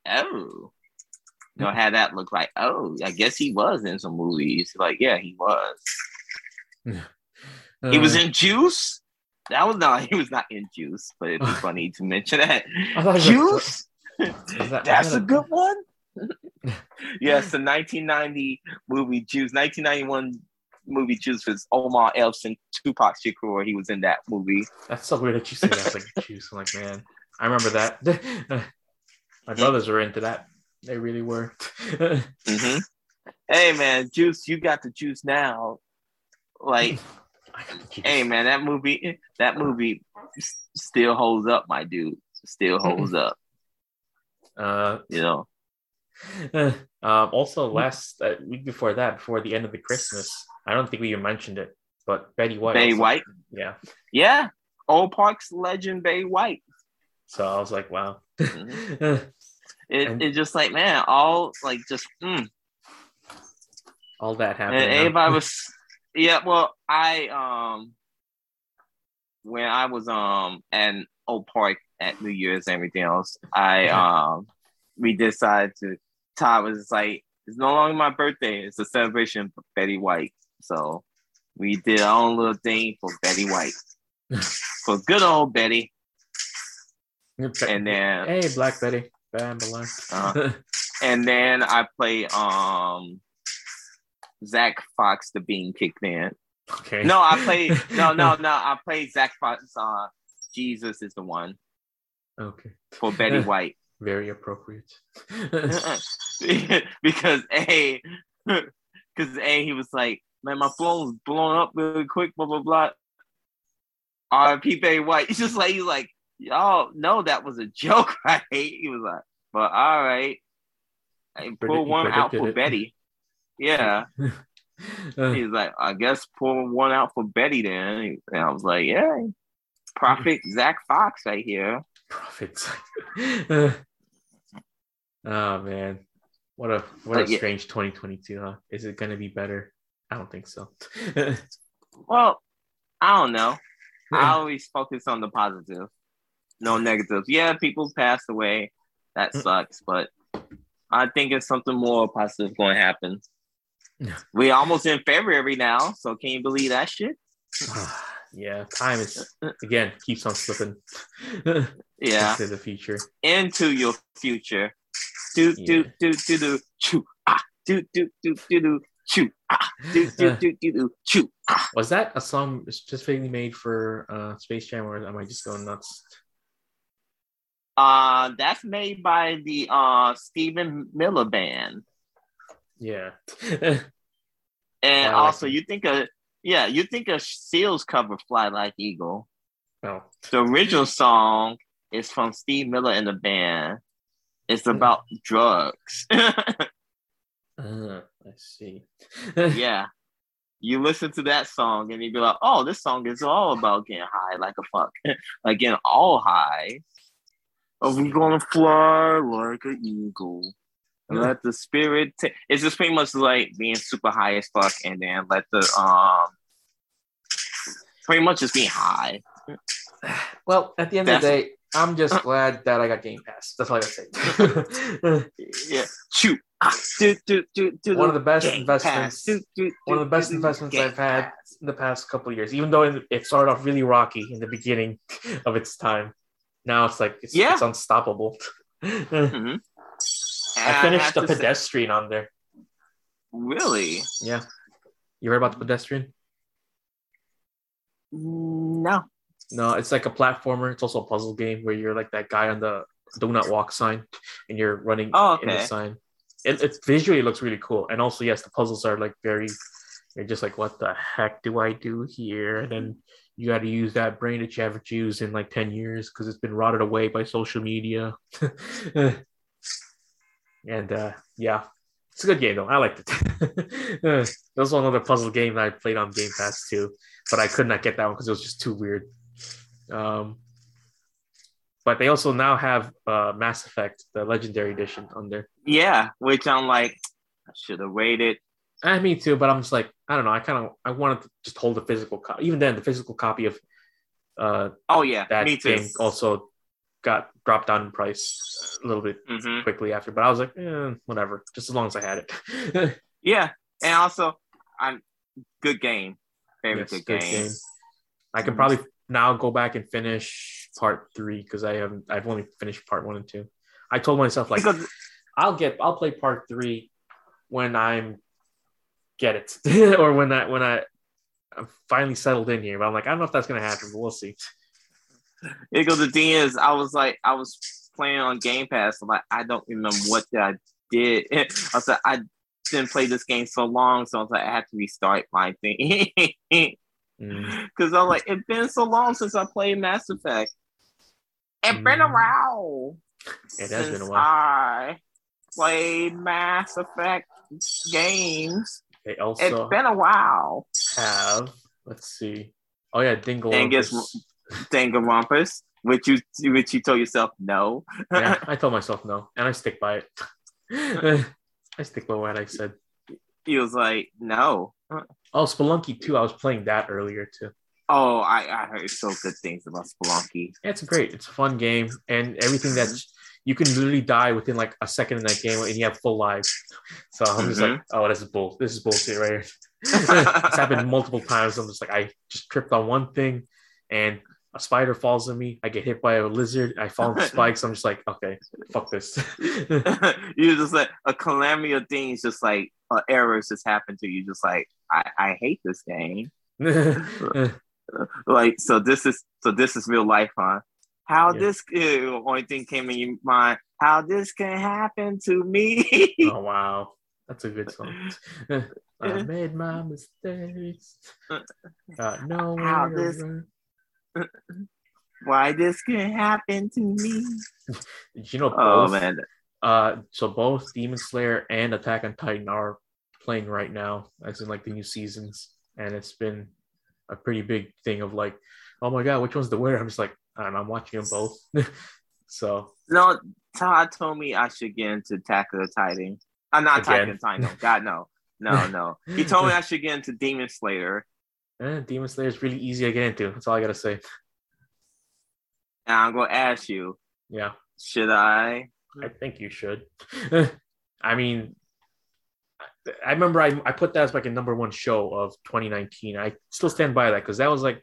oh, you know, had that look like, oh, I guess he was in some movies. Like, yeah, he was. Uh, he was in Juice. That was not. He was not in Juice, but it'd be funny to mention that. I thought it was- Juice. that- That's a good one. yes, the 1990 movie Juice. 1991 movie Juice was Omar Epps and Tupac Shakur. He was in that movie. That's so weird that you say that. Like juice. I'm like, man, I remember that. My brothers were into that. They really were. hmm Hey man, Juice, you got the juice now. Like, I got the juice. hey man, that movie, that movie still holds up, my dude. Still holds up. Uh, You know. um, also, last uh, week before that, before the end of the Christmas, I don't think we even mentioned it, but Betty White. Bay also- White. Yeah. Yeah. Old Parks legend Bay White. So I was like, wow. Mhm. It, And- it's just like man, all like just mm. All that and happened. everybody was yeah. Well, I um when I was um at Old Park at New Year's and everything else, I um we decided to. Todd was like, it's no longer my birthday; it's a celebration for Betty White. So we did our own little thing for Betty White, for good old Betty. And then hey, Black Betty. Uh, and then I play um Zach Fox, the Bean Kick Man. okay. No, I play no, no, no. I play Zach Fox. Uh, Jesus is the one Okay. for Betty White Very appropriate. because a because a he was like, man, my phone was blowing up really quick. Blah blah blah. R.P. Betty White. He's just like he's like, y'all know that was a joke, right? He was like, but all right. I Predict- pull he one out for it. Betty. Yeah. Uh, He's like, I guess pull one out for Betty then. And I was like, yeah, Prophet Zach Fox right here. profits. Uh, oh man, what a what a But yeah. strange 2022, huh? Is it gonna be better? I don't think so. Well, I don't know. I always focus on the positive, no negatives. Yeah, people passed away. That Mm. sucks, but I think it's something more positive going to happen. Yeah. We almost in February now, so can you believe that shit? yeah, time is again keeps on slipping Yeah, into the future. into your future. Do do do do do choo ah do do do do do choo ah do do do do do choo ah. Was that a song specifically made for uh, Space Jam, or am I just going nuts? Uh, that's made by the uh Stephen Miller Band. Yeah. And Like also, you think of yeah, you think of Seal's cover "Fly Like Eagle." oh, The original song is from Steve Miller and the band. It's Hmm. about drugs. uh, I see. yeah, you listen to that song and you'd be like, "Oh, this song is all about getting high like a fuck, like getting all high." Are we gonna fly like an eagle? And let the spirit. ta- it's just pretty much like being super high as fuck, and then let the um, pretty much just being high. Well, at the end of the day, I'm just glad that I got Game Pass. That's all I gotta say. Yeah, shoot. Do, do, do, do, One of the best Game investments. Do, do, One of the best investments Game I've had in the past couple of years. Even though it started off really rocky in the beginning of its time, now it's like it's, Yeah. it's unstoppable. I Mhm. And finished have the to say- pedestrian on there. Really? Yeah, you heard about the pedestrian? No. No, it's like a platformer. It's also a puzzle game where you're like that guy on the do not walk sign and you're running Oh, in the sign. It, it visually looks really cool. And also, yes, the puzzles are like very, you're just like, what the heck do I do here? And then you got to use that brain that you haven't used in like 10 years because it's been rotted away by social media. and uh, yeah, it's a good game though. I liked it. There's also another puzzle game that I played on Game Pass too, but I could not get that one because it was just too weird. Um, but they also now have uh, Mass Effect, the Legendary Edition, on there. Yeah, which I'm like, I should have waited. And me too, but I'm just like, I don't know. I kind of I wanted to just hold the physical copy. Even then, the physical copy of uh, Oh yeah, that me too. game also got dropped down in price a little bit Mhm. quickly after. But I was like, eh, whatever, just as long as I had it. Yeah, and also, I'm good game. Very Yes, good, good game. game. I can probably now go back and finish part three because I haven't. I've only finished part one and two. I told myself like Because I'll get I'll play part three when I'm get it or when I when I I'm finally settled in here. But I'm like I don't know if that's gonna happen, but we'll see. because the thing is, I was like, I was playing on Game Pass. I'm like, I don't remember what I did. I was like, I didn't play this game so long, so I was like, I had to restart my thing. Mm. Because I'm like, it's been so long since I played Mass Effect. It's been a Mm. while. It has been a while. I played Mass Effect games. They It's also been a while. have let's see. Oh yeah, Dingle. Dingus- Danganronpas, which you which you told yourself no. yeah, I told myself no, and I stick by it. I stick by what I said. he was like, no. Oh, Spelunky too. I was playing that earlier too. Oh, I, I heard so good things about Spelunky. Yeah, it's great. It's a fun game, and everything that's mm-hmm. You can literally die within like a second in that game, and you have full lives. So I'm just like, oh, this is bull. This is bullshit right here. it's happened multiple times. I'm just like, I just tripped on one thing, and a spider falls on me. I get hit by a lizard. I fall into spikes. I'm just like, okay, fuck this. you just like a calamity of things, just like uh, errors just happen to you. Just like I, I hate this game. Like so, this is so this is real life, huh? How Yeah. this only thing came in your mind? How this can happen to me? oh wow, that's a good song. I made my mistakes. Got nowhere How this- Why this can happen to me? Did you know both? Oh man, Uh, so both Demon Slayer and Attack on Titan are playing right now, as in like the new seasons, and it's been a pretty big thing of like, oh my god, which one's the winner? I'm just like, Know, I'm watching them both. so no. Todd told me I should get into Attack of the Titan. I'm not Attack of the Titan. No, God no, no, no. He told me I should get into Demon Slayer. eh, Demon Slayer is really easy to get into. That's all I gotta say. And I'm gonna ask you, Yeah, should I? I think you should. I mean, I remember I, I put that as like a number one show of 2019. I still stand by that because that was like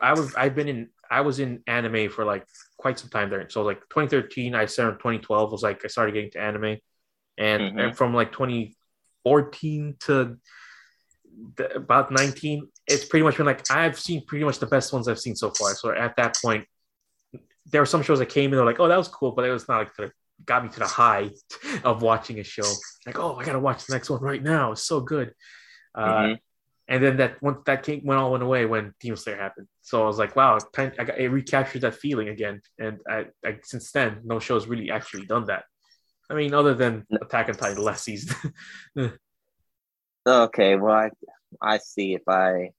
I was I've been in I was in anime for like quite some time there. So like 2013, I started 2012 was like I started getting to anime, and, Mhm. and from like 2014 to the, about 19, it's pretty much been like I've seen pretty much the best ones I've seen so far. So at that point, there were some shows that came in, they're like, oh, that was cool, but it was not like the got me to the high of watching a show. Like, oh, I gotta watch the next one right now. It's so good. Uh, Mhm. And then that once that came went all went away when Demon Slayer happened. So I was like, wow, time, I, got, it recaptured that feeling again. And I, I since then, no show's really actually done that. I mean, other than Attack on Titan last season. Okay, well, I, I see if I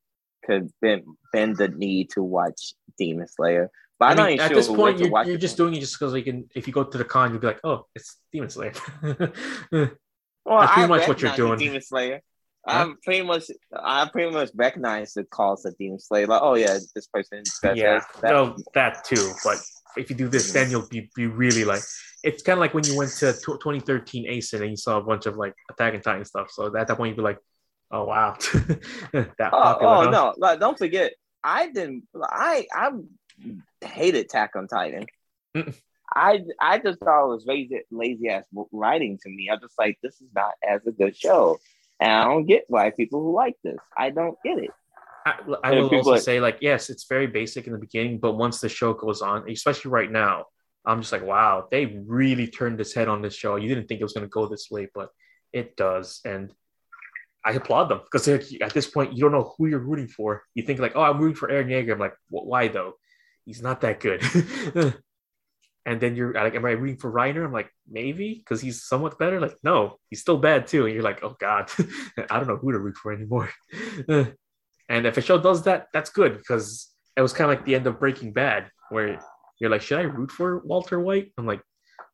could bend, bend the need to watch Demon Slayer. But I not mean, even at sure this point, you're, you're just doing it just because you can. If you go to the con, you'll be like, oh, it's Demon Slayer. Well, That's pretty I much what you're doing. Demon Slayer. Huh? I'm pretty much, I pretty much recognize the calls of Demon Slayer. Like, oh yeah, this person. That, yeah, that, that- no, that too. But if you do this, then you'll be, be really like. It's kind of like when you went to tw 2013 ACen and you saw a bunch of like Attack and Titan stuff. So at that point, you'd be like, oh wow, that Oh, popular. oh huh? no! Like, don't forget, I didn't. I I hated Attack on Titan. Mm. I I just thought it was lazy lazy ass writing to me. I'm just like, this is not as a good show, and I don't get why people who like this. I don't get it. I, I will also like- say, like, yes, it's very basic in the beginning, but once the show goes on, especially right now, I'm just like, wow, they really turned this head on this show. You didn't think it was going to go this way, but it does, and I applaud them because at this point, you don't know who you're rooting for. You think like, oh, I'm rooting for Eren Yeager. I'm like, why though? He's not that good. and then you're like, am I rooting for Reiner? I'm like, maybe because he's somewhat better. Like, no, he's still bad too. And you're like, oh god, I don't know who to root for anymore. And if a show does that, that's good because it was kind of like the end of Breaking Bad, where you're like, should I root for Walter White? I'm like, do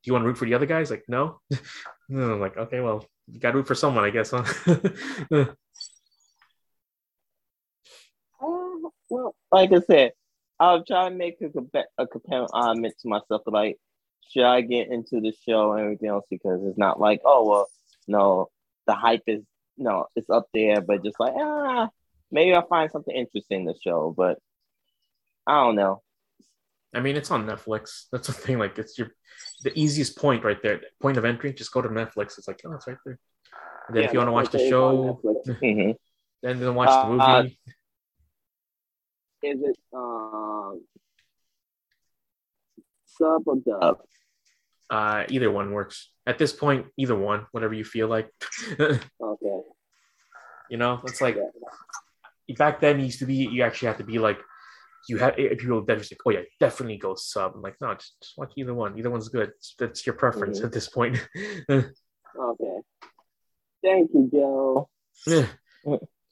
you want to root for the other guys? Like, no. no I'm like, okay, well, you got to root for someone, I guess, huh? Oh, well, like I said, I'll try to make a, a comparison to myself, like, should I get into the show and everything else? Because it's not like, oh, well, no, the hype is, no, it's up there, but just like, ah, maybe I'll find something interesting in the show, but I don't know. I mean, it's on Netflix. That's the thing. Like, it's your the easiest point right there. Point of entry. Just go to Netflix. It's like, oh, it's right there. And then Yeah, if you want to watch the show. Mhm. then then watch the Uh, movie. Is it um, sub or dub? Uh, either one works. At this point, either one, whatever you feel like. Okay. you know, it's like Yeah. back then it used to be you actually had to be like you have if people that just like oh yeah definitely go sub I'm like no just, just watch either one either one's good that's your preference Mhm. at this point Okay. Thank you, Joe.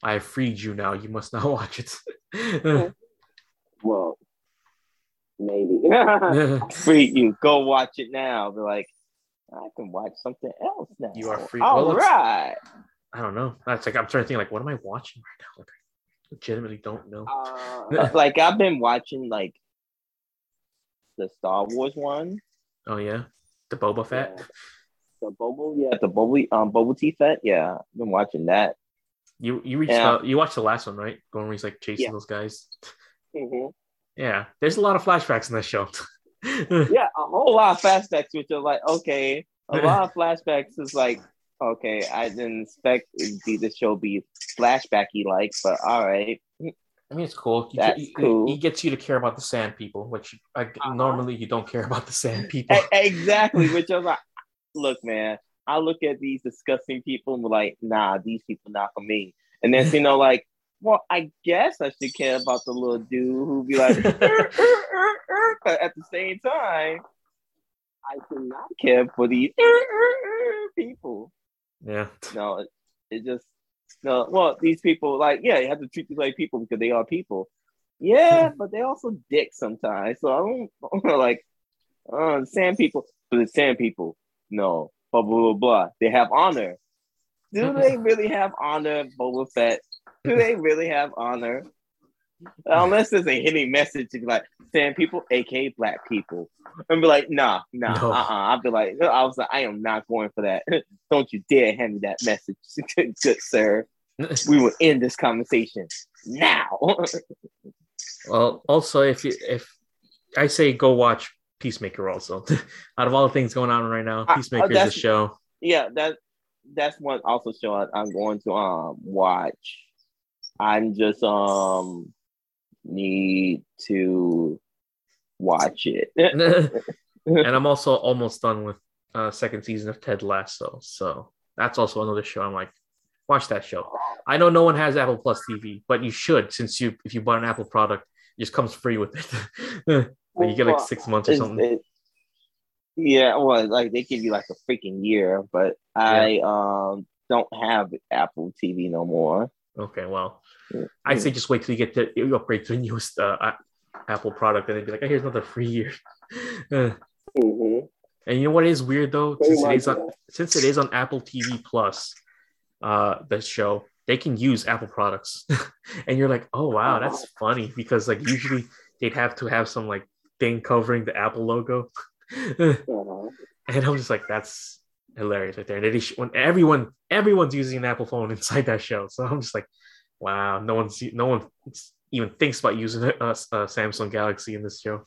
I freed you now you must not watch it Well, maybe. Free you. Go watch it now. Be like, I can watch something else now. You are free. All Well, right. I don't know that's like I'm trying to think like what am I watching right now like I legitimately don't know Uh, like I've been watching like the Star Wars one. oh yeah the Boba Fett Yeah. The Bobo, yeah, the Bobo, um, Bobo Tea Fett, yeah, I've been watching that. you you reached Yeah. out you watched the last one right going where he's like chasing Yeah. those guys Mhm. Yeah there's a lot of flashbacks in this show Yeah, a whole lot of flashbacks, which are like, okay, a lot of flashbacks is like, okay, I didn't expect the show be flashbacky like, but all right. I mean, it's cool. You, That's he, cool. He gets you to care about the sand people, which I, Uh-huh. normally you don't care about the sand people. Exactly, which I was like, look, man, I look at these disgusting people and be like, nah, these people not for me. And then you know, like, well, I guess I should care about the little dude who be like, "Er, er, er, er," but at the same time, I do not care for these "Er, er, er" people. yeah. No, it, it just no. Well, these people, like, yeah, you have to treat these like people because they are people. Yeah, but they also dicks sometimes. So I don't like uh sand people, but the sand people, no, blah blah blah blah. They have honor. Do they really have honor, Boba Fett? Do they really have honor? Unless there's a hidden message to be like sand people, aka black people, and be like, nah, nah, No. uh, uh I'll be like, I was like, I am not going for that. Don't you dare hand me that message, good sir. We will end this conversation now. well, also if you if I say go watch Peacemaker, also out of all the things going on right now, I- Peacemaker is the that's- show. yeah, that that's one also show I, I'm going to um watch. I'm just um need to watch it. and I'm also almost done with uh second season of Ted Lasso, so that's also another show. I'm like, watch that show. I know no one has Apple Plus TV, but you should since you if you bought an Apple product, it just comes free with it. Like, you get like six months or something. it- yeah, well, like they give you like a freaking year, but I um don't have Apple TV no more. Okay, well, I'd say just wait till you get the you upgrade to the newest uh, Apple product, and they'd be like, oh, "Here's another free year." Uh, Mhm. and you know what is weird though, since it is on since it is on Apple TV Plus, uh, the show they can use Apple products, and you're like, "Oh wow, that's funny," because like usually they'd have to have some like thing covering the Apple logo, and Uh-huh. I'm just like, "That's hilarious right there." And it is when everyone everyone's using an Apple phone inside that show, so I'm just like, "Wow, no one's no one even thinks about using a, a, a Samsung Galaxy in this show."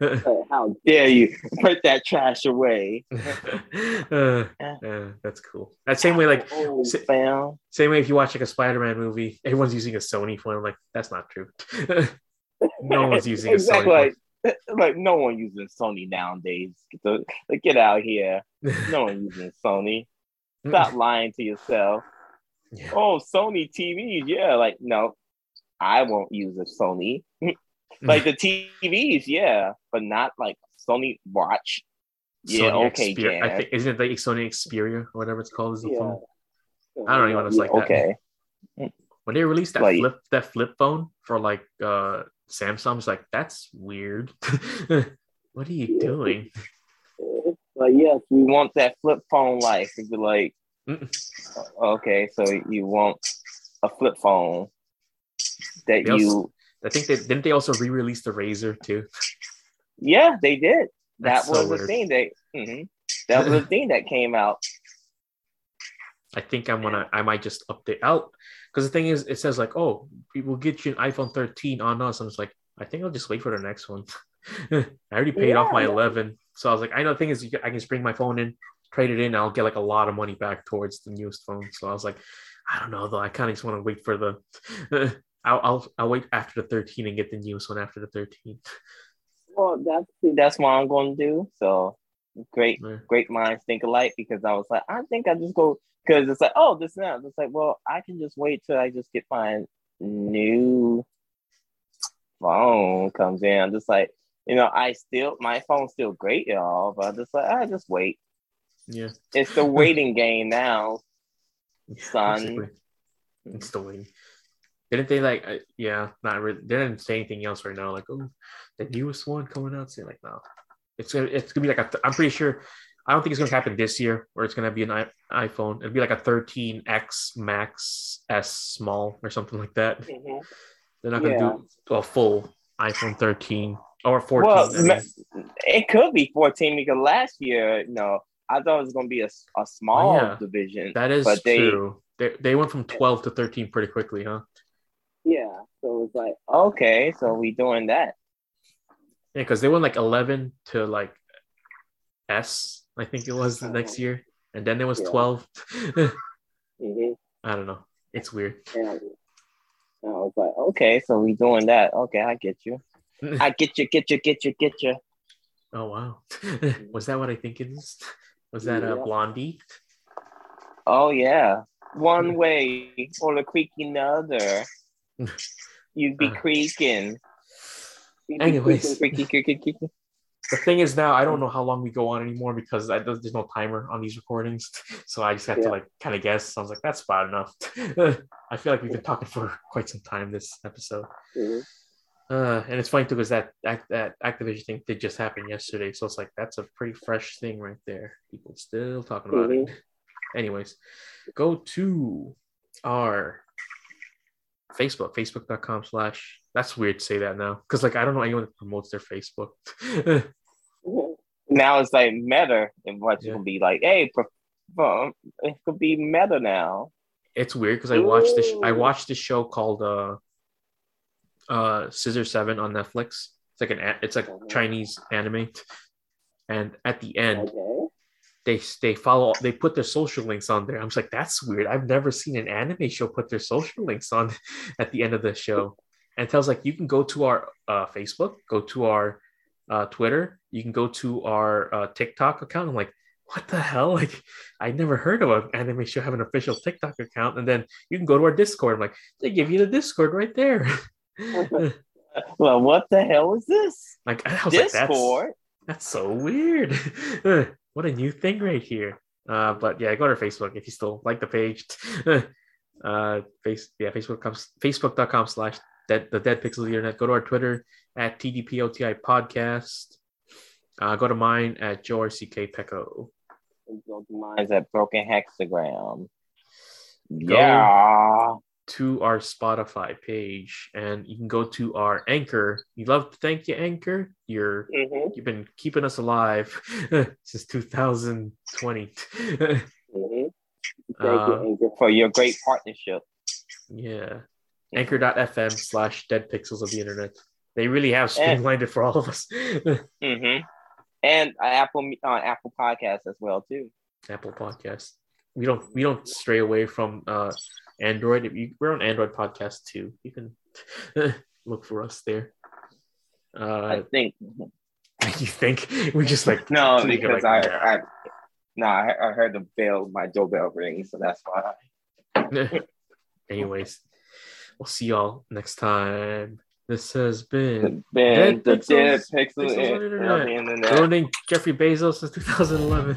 Uh, How dare you put that trash away? uh, uh, that's cool. That same way, like Oh, si- same way, if you watch like a Spider-Man movie, everyone's using a Sony phone. I'm like, that's not true. no one's using a Sony exactly like, like no one using Sony nowadays. Like, get out here. No one using Sony. Stop lying to yourself. Yeah. Oh, Sony TVs. Yeah, like no, I won't use a Sony. like the TVs, yeah, but not like Sony Watch. Yeah, Sony okay, I think isn't it like Sony Xperia or whatever it's called? Is the Yeah. phone? I don't even know, it's Yeah, like that. okay. When they released that Like- flip that flip phone for like uh Samsung's like that's weird. what are you doing? Like yes, we want that flip phone life. It'd be like, Mm. okay, so you want a flip phone that They also- you I think they didn't they also re-release the Razr too. Yeah, they did. That's that was so the weird. thing they. mhm. That was the thing that came out. I think I'm gonna I might just update out because the thing is it says like oh we will get you an iPhone 13 on us. I'm just like I think I'll just wait for the next one. I already paid off my Yeah. 11, so I was like I know the thing is you I can just bring my phone in, trade it in, I'll get like a lot of money back towards the newest phone. So I was like I don't know though. I kind of just want to wait for the. I'll, I'll I'll wait after the 13 and get the newest one after the 13. Well, that's that's what I'm going to do. So great, Yeah. great minds think alike. Because I was like, I think I just go because it's like, oh, this now. It's like, well, I can just wait till I just get my new phone comes in. I'm just like, you know, I still my phone's still great, y'all. But I'm just like, I just wait. Yeah. It's the waiting game now. Son. Basically. It's the waiting. Didn't they like? Uh, yeah, not really. They didn't say anything else right now. Like, oh, the newest one coming out. Say like, no, it's gonna it's gonna be like a. Th- I'm pretty sure. I don't think it's gonna happen this year, or it's gonna be an I- iPhone. It'll be like a 13x Max S small or something like that. Mhm. They're not gonna Yeah. do a full iPhone 13 or 14. Well, I mean. it could be 14 because last year, know, I thought it was going to be a, a small Oh, yeah. division. that is but they- true. They they went from 12 to 13 pretty quickly, huh? Yeah. So it's like, okay, so we doing that. Yeah, because they went like 11 to like S, I think it was the next year, and then it was Yeah. 12. hmm I don't know. It's weird. And I was like, okay, so we doing that. Okay, I get you. I get you, get you, get you, get you. Oh wow, was that what I think it is? Was that a Blondie? Oh, yeah. One way or the creaky another. You'd be Uh. creaking. You'd be Anyways. creaking, creaky, creaky, creaky. The thing is now I don't know how long we go on anymore because I, there's no timer on these recordings, so I just have Yeah. to like kind of guess. I was like, that's about enough. I feel like we've been talking for quite some time this episode. Mhm. Uh, and it's funny too because that that Activision thing did just happen yesterday, so it's like that's a pretty fresh thing right there. People still talking about it. Anyways, go to our Facebook, facebook.com slash. That's weird to say that now because like I don't know anyone that promotes their Facebook. now it's like meta and what Yeah. you can be like, hey, it could be meta now. it's weird because I watched this. I watched this show called uh, uh, Scissor Seven on Netflix. It's like an it's like. Chinese anime, and at the end. Okay. they they follow they put their social links on there. I'm like, that's weird. I've never seen an anime show put their social links on at the end of the show. And tells like you can go to our uh, Facebook, go to our uh, Twitter, you can go to our uh, TikTok account. I'm like, what the hell? Like, I never heard of an anime show have an official TikTok account. And then you can go to our Discord. I'm like, they give you the Discord right there. Well, what the hell is this? like I was like, that's Discord. that's so weird. what a new thing right here. Uh, but yeah, go to Facebook if you still like the page. uh, face yeah, Facebook comes Facebook.com slash dead the dead pixels of the internet. Go to our Twitter at TDPOTI podcast. Uh, go to mine at JRCK Pecco. Mine's at Broken Hexagram. Yeah. To our Spotify page, and you can go to our Anchor. We love to thank you, Anchor. You're Mhm, you've been keeping us alive since 2020. mhm. Thank Uh, you, Anchor, for your great partnership. Yeah. Anchor.fm slash dead pixels of the internet. They really have streamlined it for all of us. hmm And Apple uh, Apple Podcasts as well too. Apple Podcast. We don't we don't stray away from uh Android. If you, we're on Android podcast too. You can look for us there. I Uh think you think we just like no, because like I. I no, I, I heard the bell, my doorbell ring, so that's why. anyways. We'll see y'all next time. This has been Ben, Dead the Pixels- dead pixel Pixels on Internet. the internet. ruining Jeffrey Bezos since 2011.